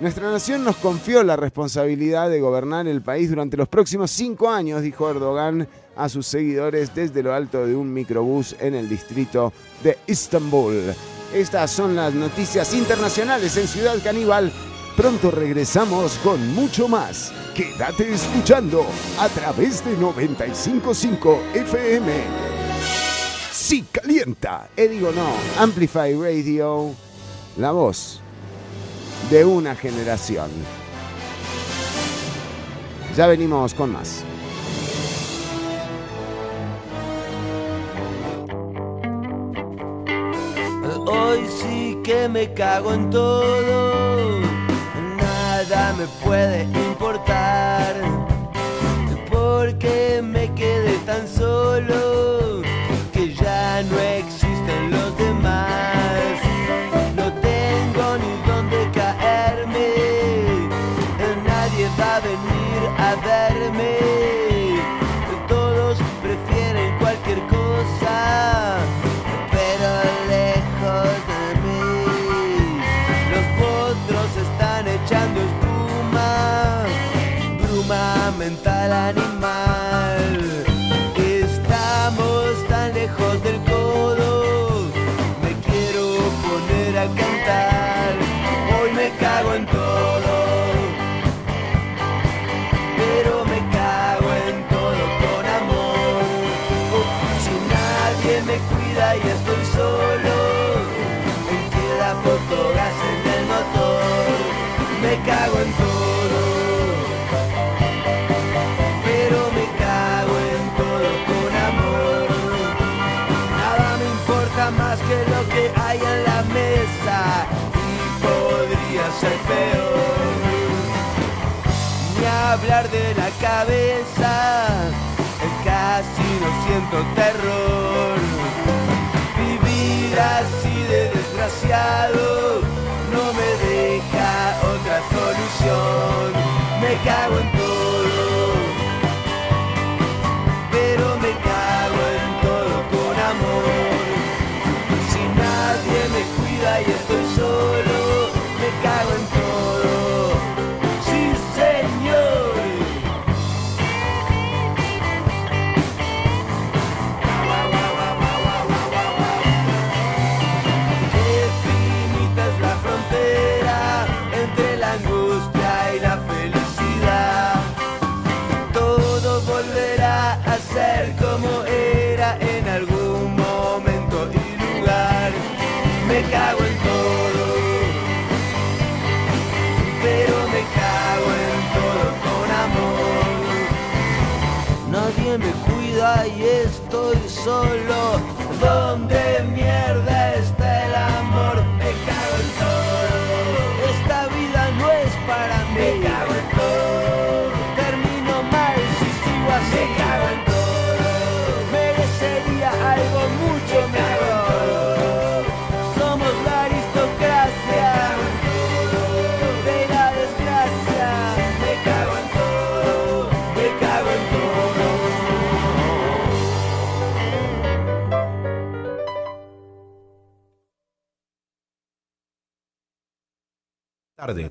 Speaker 2: nuestra nación nos confió la responsabilidad de gobernar el país durante los próximos cinco años, dijo Erdogan a sus seguidores desde lo alto de un microbús en el distrito de Istambul. Estas son las noticias internacionales en Ciudad Caníbal. Pronto regresamos con mucho más. Quédate escuchando a través de 955 FM. Sí calienta. Eh, digo no, Amplify Radio, la voz de una generación. Ya venimos con más.
Speaker 17: Hoy sí que me cago en todo, nada me puede importar, porque me quedé tan solo no existen los demás. No tengo ni dónde caerme, nadie va a venir a verme. Todos prefieren cualquier cosa, pero lejos de mí. Los potros están echando espuma, bruma mental animal. Hablar de la cabeza, casi no siento terror. Vivir así de desgraciado no me deja otra solución. Me cago en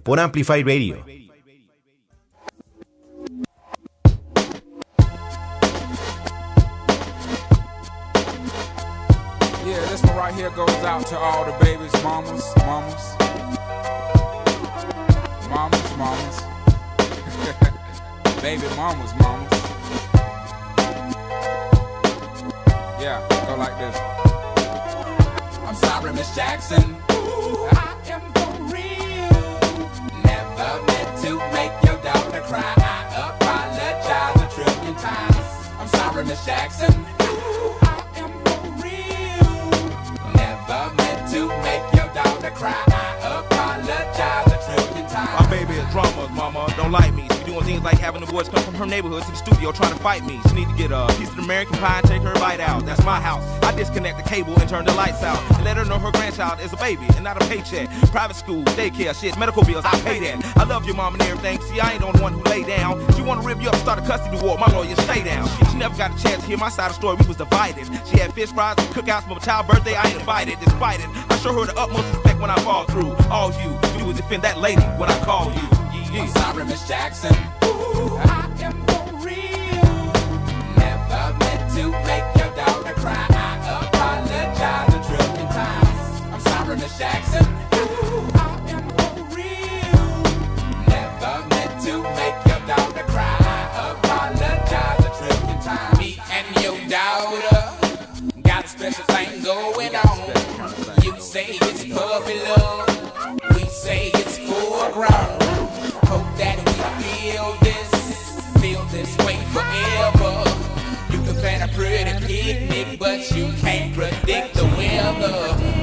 Speaker 1: Por Amplify Radio.
Speaker 18: School, daycare, shit, medical bills, I pay that. I love your mom and everything. See, I ain't the one who lay down. She wanna rip you up, start a custody war. My lawyer, stay down. She never got a chance to hear my side of the story. We was divided. She had fish fries, and cookouts for my child's birthday. I ain't invited, despite it. I show her the utmost respect when I fall through. All you do is defend that lady when I call you.
Speaker 19: I'm sorry, Miss Jackson. Ooh, I am for real. Never meant to make your daughter cry. I apologize a trillion times. I'm sorry, Miss Jackson. Say it's full grown. Hope that we feel this, feel this way forever. You can plan a pretty picnic, but you can't predict the weather.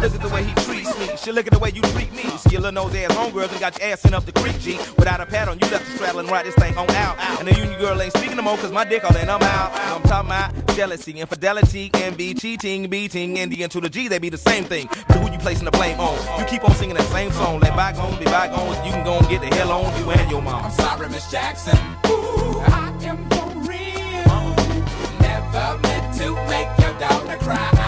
Speaker 18: Look at the way he treats me. She look at the way you treat me. See your little nose ass homegirls and got your ass sent up the creek, G. Without a pad on, you left the straddle and ride this thing on out. And the union girl ain't speaking no more, cause my dick all in, I'm out. I'm talking about jealousy, infidelity, envy, cheating, beating, and the to the G, they be the same thing. But who you placing the blame on? You keep on singing that same song. Let bygones be bygones, you can go and get the hell on you and your mom.
Speaker 19: I'm sorry, Miss Jackson. Ooh, I am for real. Never meant to make your daughter cry.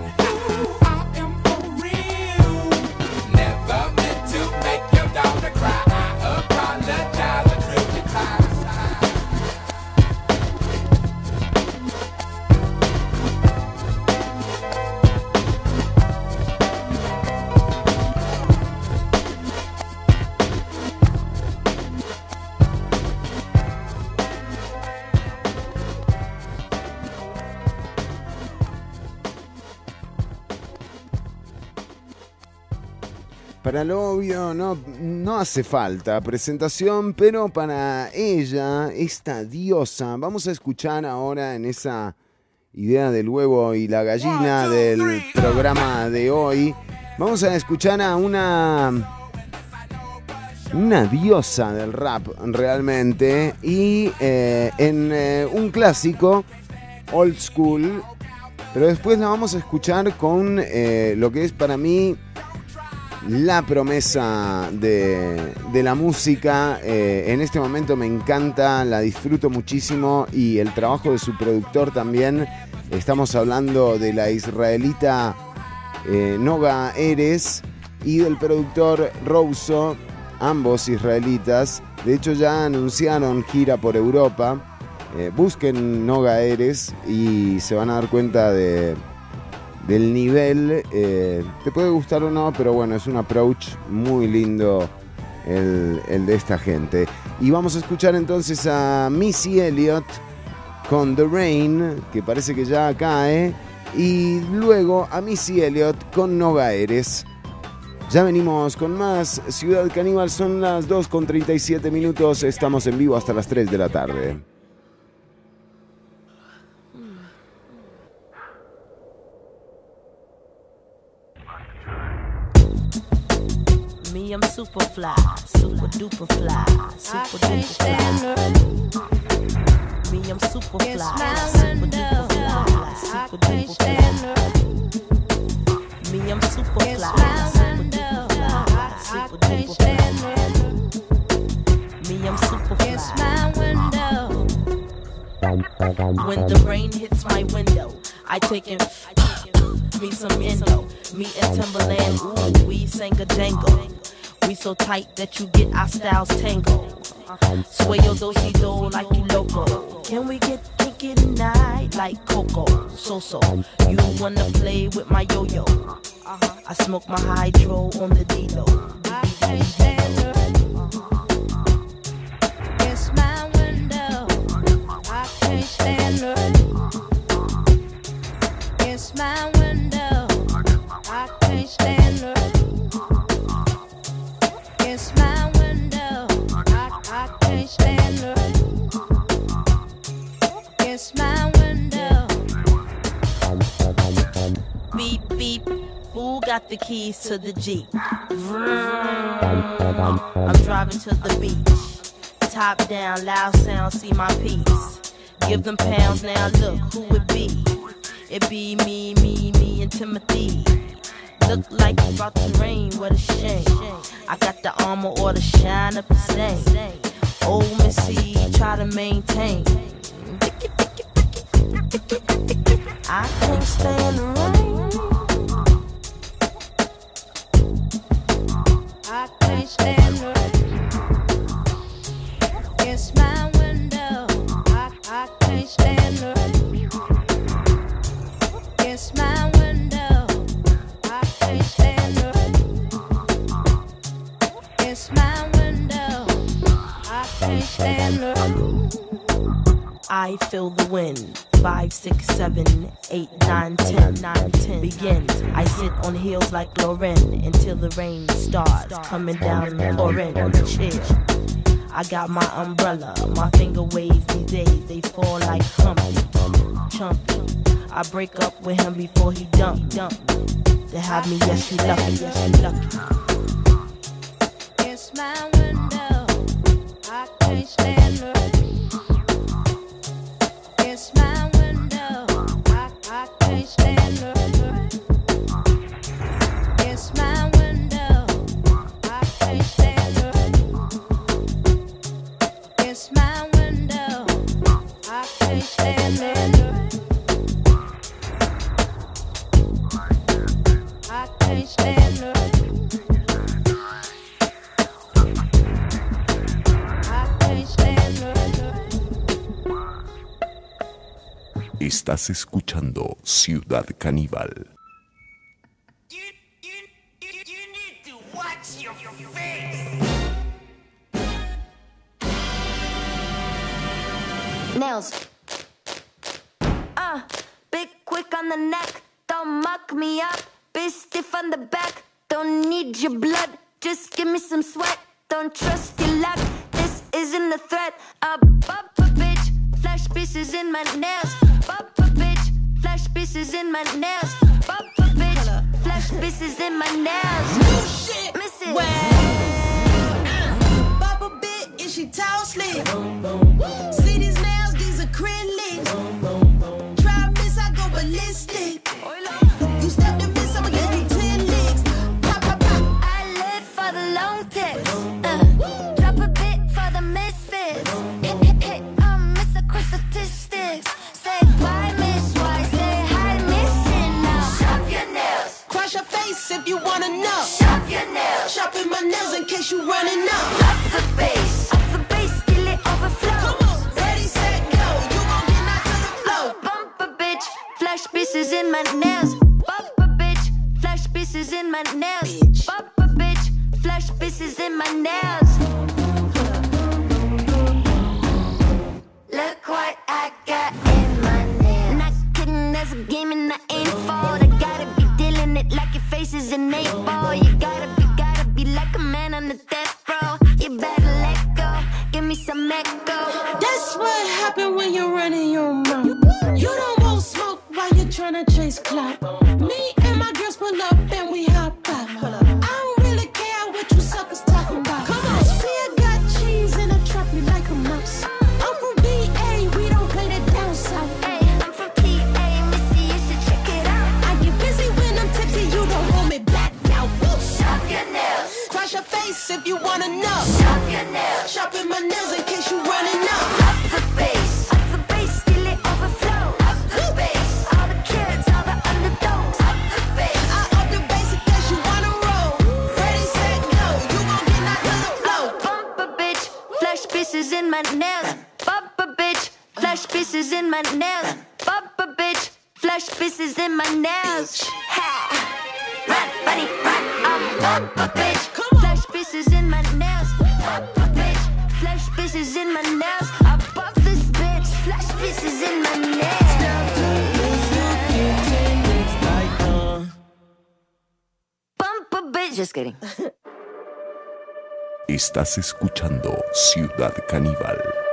Speaker 2: Para lo obvio no, no hace falta presentación, pero para ella, esta diosa, vamos a escuchar ahora en esa idea del huevo y la gallina del programa de hoy, vamos a escuchar a una una diosa del rap realmente y eh, en eh, un clásico old school, pero después la vamos a escuchar con eh, lo que es para mí la promesa de, de la música. eh, en este momento me encanta, la disfruto muchísimo y el trabajo de su productor también. Estamos hablando de la israelita eh, Noga Eres y del productor Rouso, ambos israelitas. De hecho ya anunciaron gira por Europa. Eh, busquen Noga Eres y se van a dar cuenta de, del nivel. eh, te puede gustar o no, pero bueno, es un approach muy lindo el, el de esta gente. Y vamos a escuchar entonces a Missy Elliott con The Rain, que parece que ya cae. Y luego a Missy Elliott con Noga Eres. Ya venimos con más Ciudad Caníbal, son las 2 con 37 minutos, estamos en vivo hasta las 3 de la tarde.
Speaker 20: Me, I'm super fly, super duper fly, super duper fly. Me, I'm super fly, super duper fly, super duper fly. Me, I'm super fly, super duper fly, super duper fly. Me, I'm super fly. When the rain hits my window, I take in me some endo. Me and Timberland, ooh, we sang a jangle. We so tight that you get our styles tangled. Sway your do-si do like you loco. Can we get kinky tonight like Coco? So so, you wanna play with my yo-yo? I smoke my hydro on the D-Lo.
Speaker 3: It's my window. I can't stand her. It's my window.
Speaker 20: Got the keys to the Jeep? I'm driving to the beach. Top down, loud sound, see my piece. Give them pounds now, look who it be. It be me, me, me, and Timothy. Look like it's about to rain, what a shame. I got the armor or the shine up the same. Old Missy, try to maintain. I can't stand the rain.
Speaker 3: I can't stand her. It's my window. I, I can't stand her. It's my can't stand her. I
Speaker 20: feel the wind. Five, six, seven, eight, nine, ten, nine, ten. Begin. I sit on heels like Lauren until the rain starts coming down orange. Yeah. I got my umbrella. My finger waves these days. They fall like Humpty, Chumpy. I break up with him before he dump, dump. To have me, yes, she lucky, yes, she lucky.
Speaker 3: It's my window. I can't stand her.
Speaker 16: Estás escuchando Ciudad Caníbal.
Speaker 21: Nails. Uh, big quick on the neck. Don't muck me up. Be stiff on the back. Don't need your blood, just give me some sweat. Don't trust your luck, this isn't a threat. A a bitch, flash pieces in my nails. Bop a bitch, flash pieces in my nails. Bop a bitch, flash pieces in my nails.
Speaker 22: New shit.
Speaker 21: Miss it.
Speaker 22: Bop a bit, is she tall slick? See these nails, these acrylics. Try miss, I go ballistic.
Speaker 21: Nails.
Speaker 22: Shopping my nails in case you're running up.
Speaker 21: Up the bass. Up the bass till it overflows.
Speaker 22: Come on, ready, set, go. You gon' get knocked to the floor.
Speaker 21: Bump a bitch, flash pieces in my nails. Bump a bitch, flash pieces in my nails. Bump a bitch, flash pieces in my nails. Look what I got in my nails. Not kidding, there's a game and I ain't fault. I gotta be dealing it like your face is an eight ball. You
Speaker 22: clout. Me and my girls pull up and we hop out. I don't really care what you suckers talking about. Come on, see I got cheese and I trap me like a mouse. I'm from BA, we don't play that down south.
Speaker 21: Hey, I'm from PA, Missy, you should check it out.
Speaker 22: I get busy when I'm tipsy, you don't hold me back now. Woo!
Speaker 21: Shop your nails.
Speaker 22: Cross your face if you wanna know.
Speaker 21: Shop your nails.
Speaker 22: Shopping my nails in case
Speaker 21: Nails, bump a Bitch, flesh pieces in my nails. Bump a Bitch, flesh pieces in my nails. Ha! Run, Bunny, run, I'm a Bitch. flesh pieces in my nails. Bump a Bitch, flesh pieces in my nails. Above this bitch, Flesh ist in mein Nerv. Just kidding.
Speaker 23: Estás escuchando Ciudad Caníbal.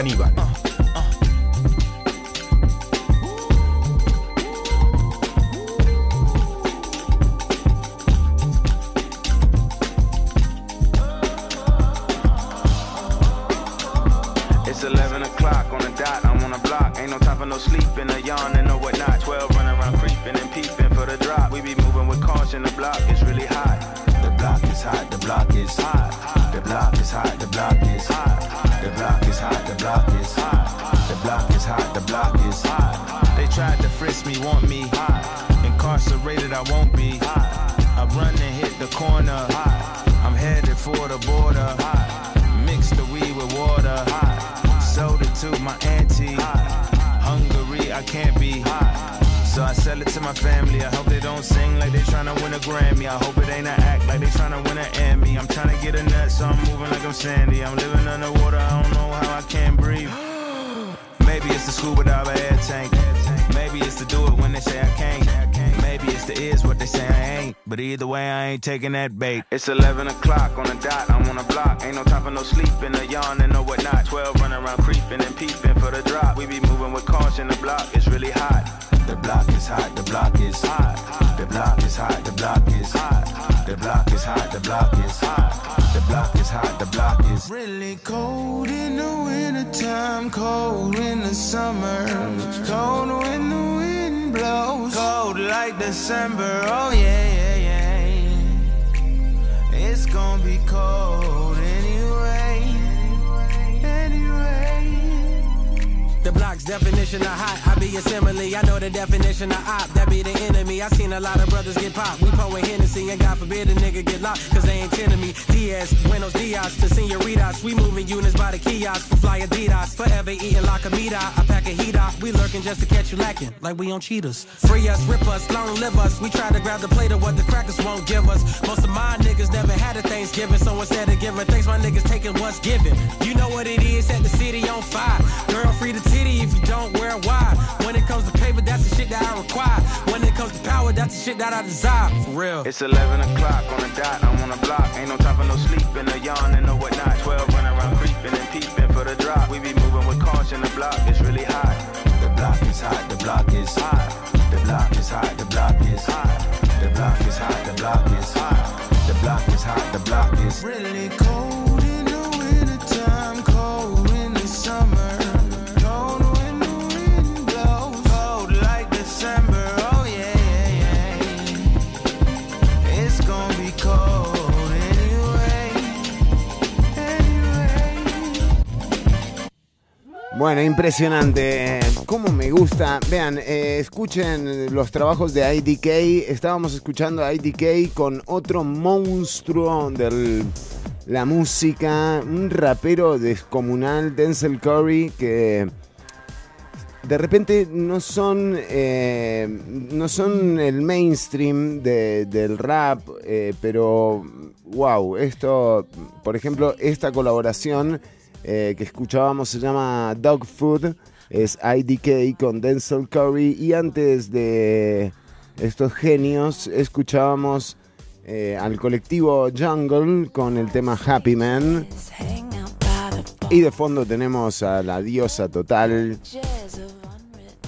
Speaker 1: Caníbal.
Speaker 24: It's 11 o'clock on the dot, I'm on the block. Ain't no time for no sleeping, no yawning, no whatnot. 12 running around creeping and peeping for the drop. We be moving with caution, the block is really hot.
Speaker 25: The block is hot, the block is hot. The block is hot, the block is hot. Block is hot. The block is hot, the block is hot.
Speaker 24: They tried to frisk me, want me. Incarcerated, I won't be. I run and hit the corner. I'm headed for the border. Mix the weed with water. Sold it to my auntie. Hungary, I can't be. So I sell it to my family. I hope they don't sing like they tryna win a Grammy. I hope it ain't an act like they tryna win an Emmy. I'm tryna get a nut, so I'm moving like I'm Sandy. I'm living underwater, I don't know how I can't breathe. Maybe it's the scuba dive a air tank. Maybe it's to do it when they say I can't. Maybe it's the is what they say I ain't. But either way, I ain't taking that bait. It's 11 o'clock on the dot, I'm on the block. Ain't no time for no sleeping, no yawning, no whatnot. 12 running around creeping and peeping for the drop. We be moving with caution, the block is really hot.
Speaker 25: The block is hot, the block is hot. The block is hot, the block is hot. The block is hot, the block is hot. The block is hot, the block is
Speaker 24: Really cold in the wintertime, cold in the summer, cold when the wind blows, cold like December. Oh yeah, yeah, yeah. It's gonna be cold
Speaker 26: The block's definition of hot. I be a simile. I know the definition of op. That be the enemy. I seen a lot of brothers get popped. We pouring Hennessy and God forbid a nigga get locked. Cause they ain't tending me. Diaz, Buenos Dias to senoritas. We moving units by the kiosk for fly Adidas. Forever eating la comida. I pack a heat out. We lurking just to catch you lacking. Like we on cheaters. Free us, rip us, long live us. We try to grab the plate of what the crackers won't give us. Most of my niggas never had a Thanksgiving. So instead of giving thanks, my niggas taking what's given. You know what it is, set the city on fire. Girl, free the titty if you don't wear wide. When it comes to paper, that's the shit that I require. When it comes to power, that's the shit that I desire. For real.
Speaker 24: It's 11 o'clock on the dot, I'm on the block. Ain't no time for no sleeping, no yawning, no whatnot. 12 running around creeping and peeping for the drop. We be moving with caution, the block is really hot.
Speaker 25: The block is hot, the block is hot. The block is hot, the block is hot. The block is hot, the block is hot. The block is hot, the block is
Speaker 24: Really cold
Speaker 2: Bueno, impresionante. Cómo me gusta. Vean, eh, escuchen los trabajos de IDK. Estábamos escuchando a IDK con otro monstruo de la música, un rapero descomunal, Denzel Curry, que de repente no son, eh, no son el mainstream de- del rap, eh, pero wow, esto, por ejemplo, esta colaboración eh, que escuchábamos se llama Dog Food, es IDK con Denzel Curry y antes de estos genios escuchábamos eh, al colectivo Jungle con el tema Happy Man. Y de fondo tenemos a la diosa total,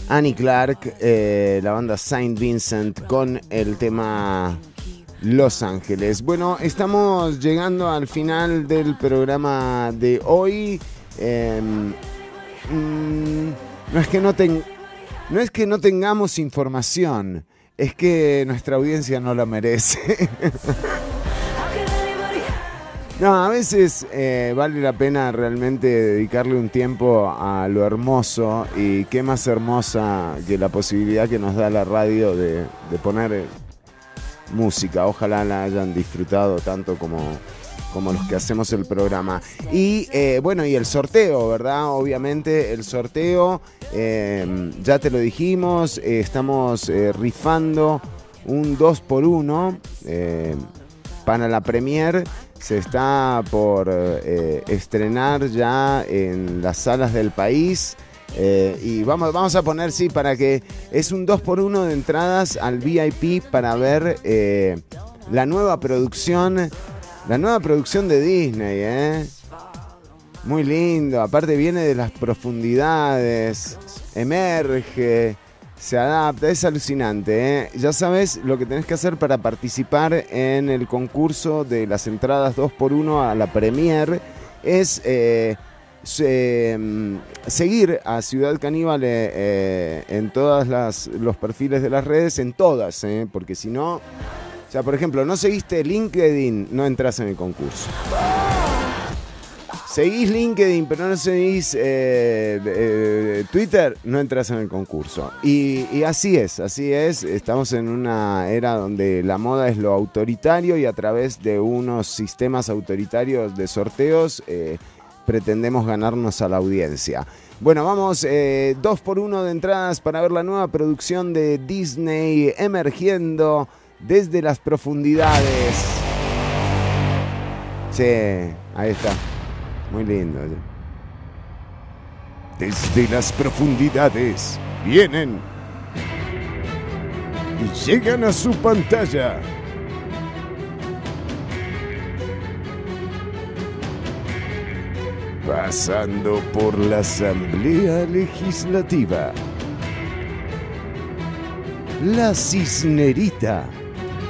Speaker 2: Annie Clark, eh, la banda Saint Vincent con el tema Los Ángeles. Bueno, estamos llegando al final del programa de hoy. Em, mm, no es que no ten- no es que no tengamos información, es que nuestra audiencia no la merece. No, a veces eh, vale la pena realmente dedicarle un tiempo a lo hermoso y qué más hermosa que la posibilidad que nos da la radio de, poner música. Ojalá la hayan disfrutado tanto como, como los que hacemos el programa. Y eh, bueno, y el sorteo, ¿verdad? Obviamente el sorteo, eh, ya te lo dijimos, eh, estamos rifando un 2x1 eh, para la premier. Se está por estrenar ya en las salas del país. Eh, y vamos, vamos a poner, sí, para que es un 2x1 de entradas al VIP para ver eh, la nueva producción, la nueva producción de Disney, ¿eh? Muy lindo, aparte viene de las profundidades, emerge, se adapta, es alucinante. ¿eh? Ya sabes lo que tenés que hacer para participar en el concurso de las entradas 2x1 a la Premier es eh, mm, seguir a Ciudad Caníbal eh, eh, en todos los perfiles de las redes, en todas, ¿eh? porque si no, o sea, por ejemplo, no seguiste LinkedIn, no entras en el concurso. Seguís LinkedIn, pero no seguís Twitter, no entras en el concurso. Y, así es, así es. Estamos en una era donde la moda es lo autoritario y a través de unos sistemas autoritarios de sorteos pretendemos ganarnos a la audiencia. Bueno, vamos, eh, dos por uno de entradas para ver la nueva producción de Disney emergiendo desde las profundidades. Sí, ahí está. Muy lindo.
Speaker 11: Desde las profundidades vienen y llegan a su pantalla. Pasando por la Asamblea Legislativa. La Cisnerita.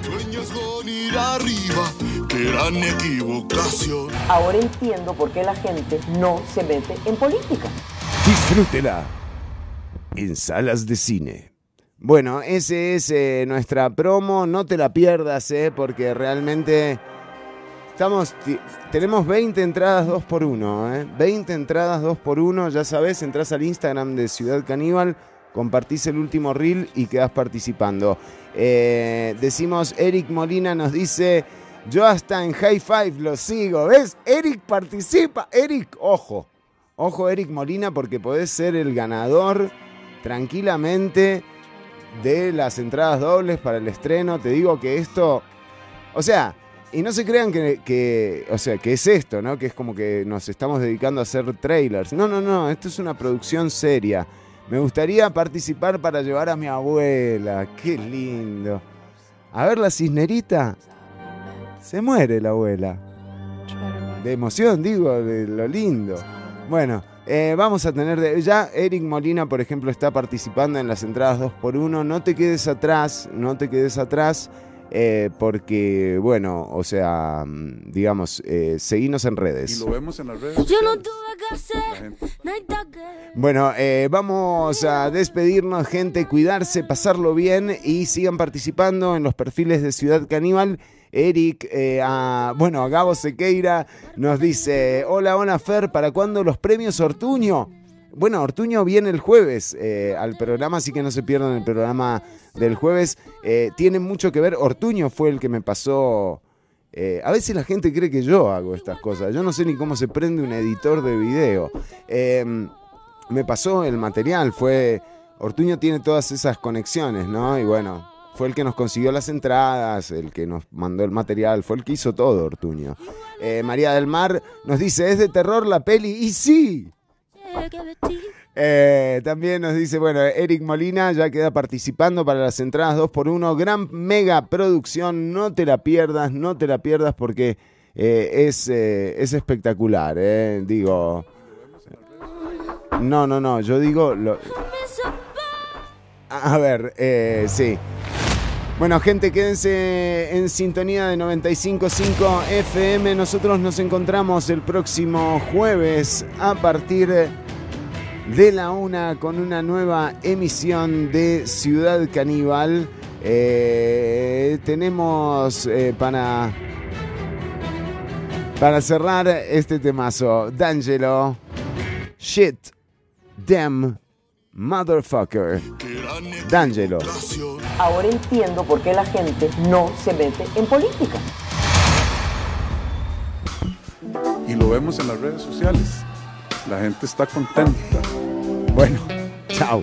Speaker 27: Sueñas con ir arriba, qué gran equivocación.
Speaker 4: Ahora entiendo por qué la gente no se mete en política.
Speaker 11: Disfrútela en salas de cine.
Speaker 2: Bueno, ese es eh, nuestra promo. No te la pierdas, eh, porque realmente estamos. Tenemos 20 entradas 2 por 1 eh. 20 entradas 2 por 1 Ya sabes, entras al Instagram de Ciudad Caníbal, compartís el último reel y quedás participando. Eh, decimos, Eric Molina nos dice. Yo hasta en High Five lo sigo. ¿Ves? Eric participa. Eric, ojo. Ojo, Eric Molina, porque podés ser el ganador tranquilamente de las entradas dobles para el estreno. Te digo que esto, o sea, y no se crean que, o sea, que es esto, ¿no? Que es como que nos estamos dedicando a hacer trailers. No, no, no, esto es una producción seria. Me gustaría participar para llevar a mi abuela. Qué lindo. A ver la cisnerita. Se muere la abuela. De emoción, digo, de lo lindo. Bueno, eh, vamos a tener. de- ya Eric Molina, por ejemplo, está participando en las entradas 2x1. No te quedes atrás, no te quedes atrás. Eh, porque, bueno, o sea, mm, digamos, eh, seguinos en redes.
Speaker 28: Y lo vemos en las redes.
Speaker 21: Yo no tuve que hacer
Speaker 2: Bueno, eh, vamos a despedirnos, gente, cuidarse, pasarlo bien y sigan participando en los perfiles de Ciudad Caníbal. Eric, eh, a, bueno, a Gabo Sequeira nos dice, hola, hola Fer, ¿para cuándo los premios Ortuño? Bueno, Ortuño viene el jueves eh, al programa, así que no se pierdan el programa del jueves. Eh, tiene mucho que ver, Ortuño fue el que me pasó... eh, a veces la gente cree que yo hago estas cosas. Yo no sé ni cómo se prende un editor de video. Eh, me pasó el material, fue... Ortuño tiene todas esas conexiones, ¿no? Y bueno, fue el que nos consiguió las entradas, el que nos mandó el material, fue el que hizo todo, Ortuño. Eh, María del Mar nos dice, ¿es de terror la peli? Y sí, eh, también nos dice, bueno, Eric Molina ya queda participando para las entradas 2x1. Gran mega producción, no te la pierdas, no te la pierdas porque eh, es, eh, es espectacular. Digo... No, no, no, yo digo... lo- A ver, sí. Bueno, gente, quédense en sintonía de 95.5 FM. Nosotros nos encontramos el próximo jueves a partir de la una con una nueva emisión de Ciudad Caníbal. Eh, tenemos eh, para, para cerrar este temazo, D'Angelo, Shit, Damn, Motherfucker, D'Angelo.
Speaker 4: Ahora entiendo por qué la gente no se mete en política.
Speaker 28: Y lo vemos en las redes sociales. La gente está contenta.
Speaker 2: Bueno, chao.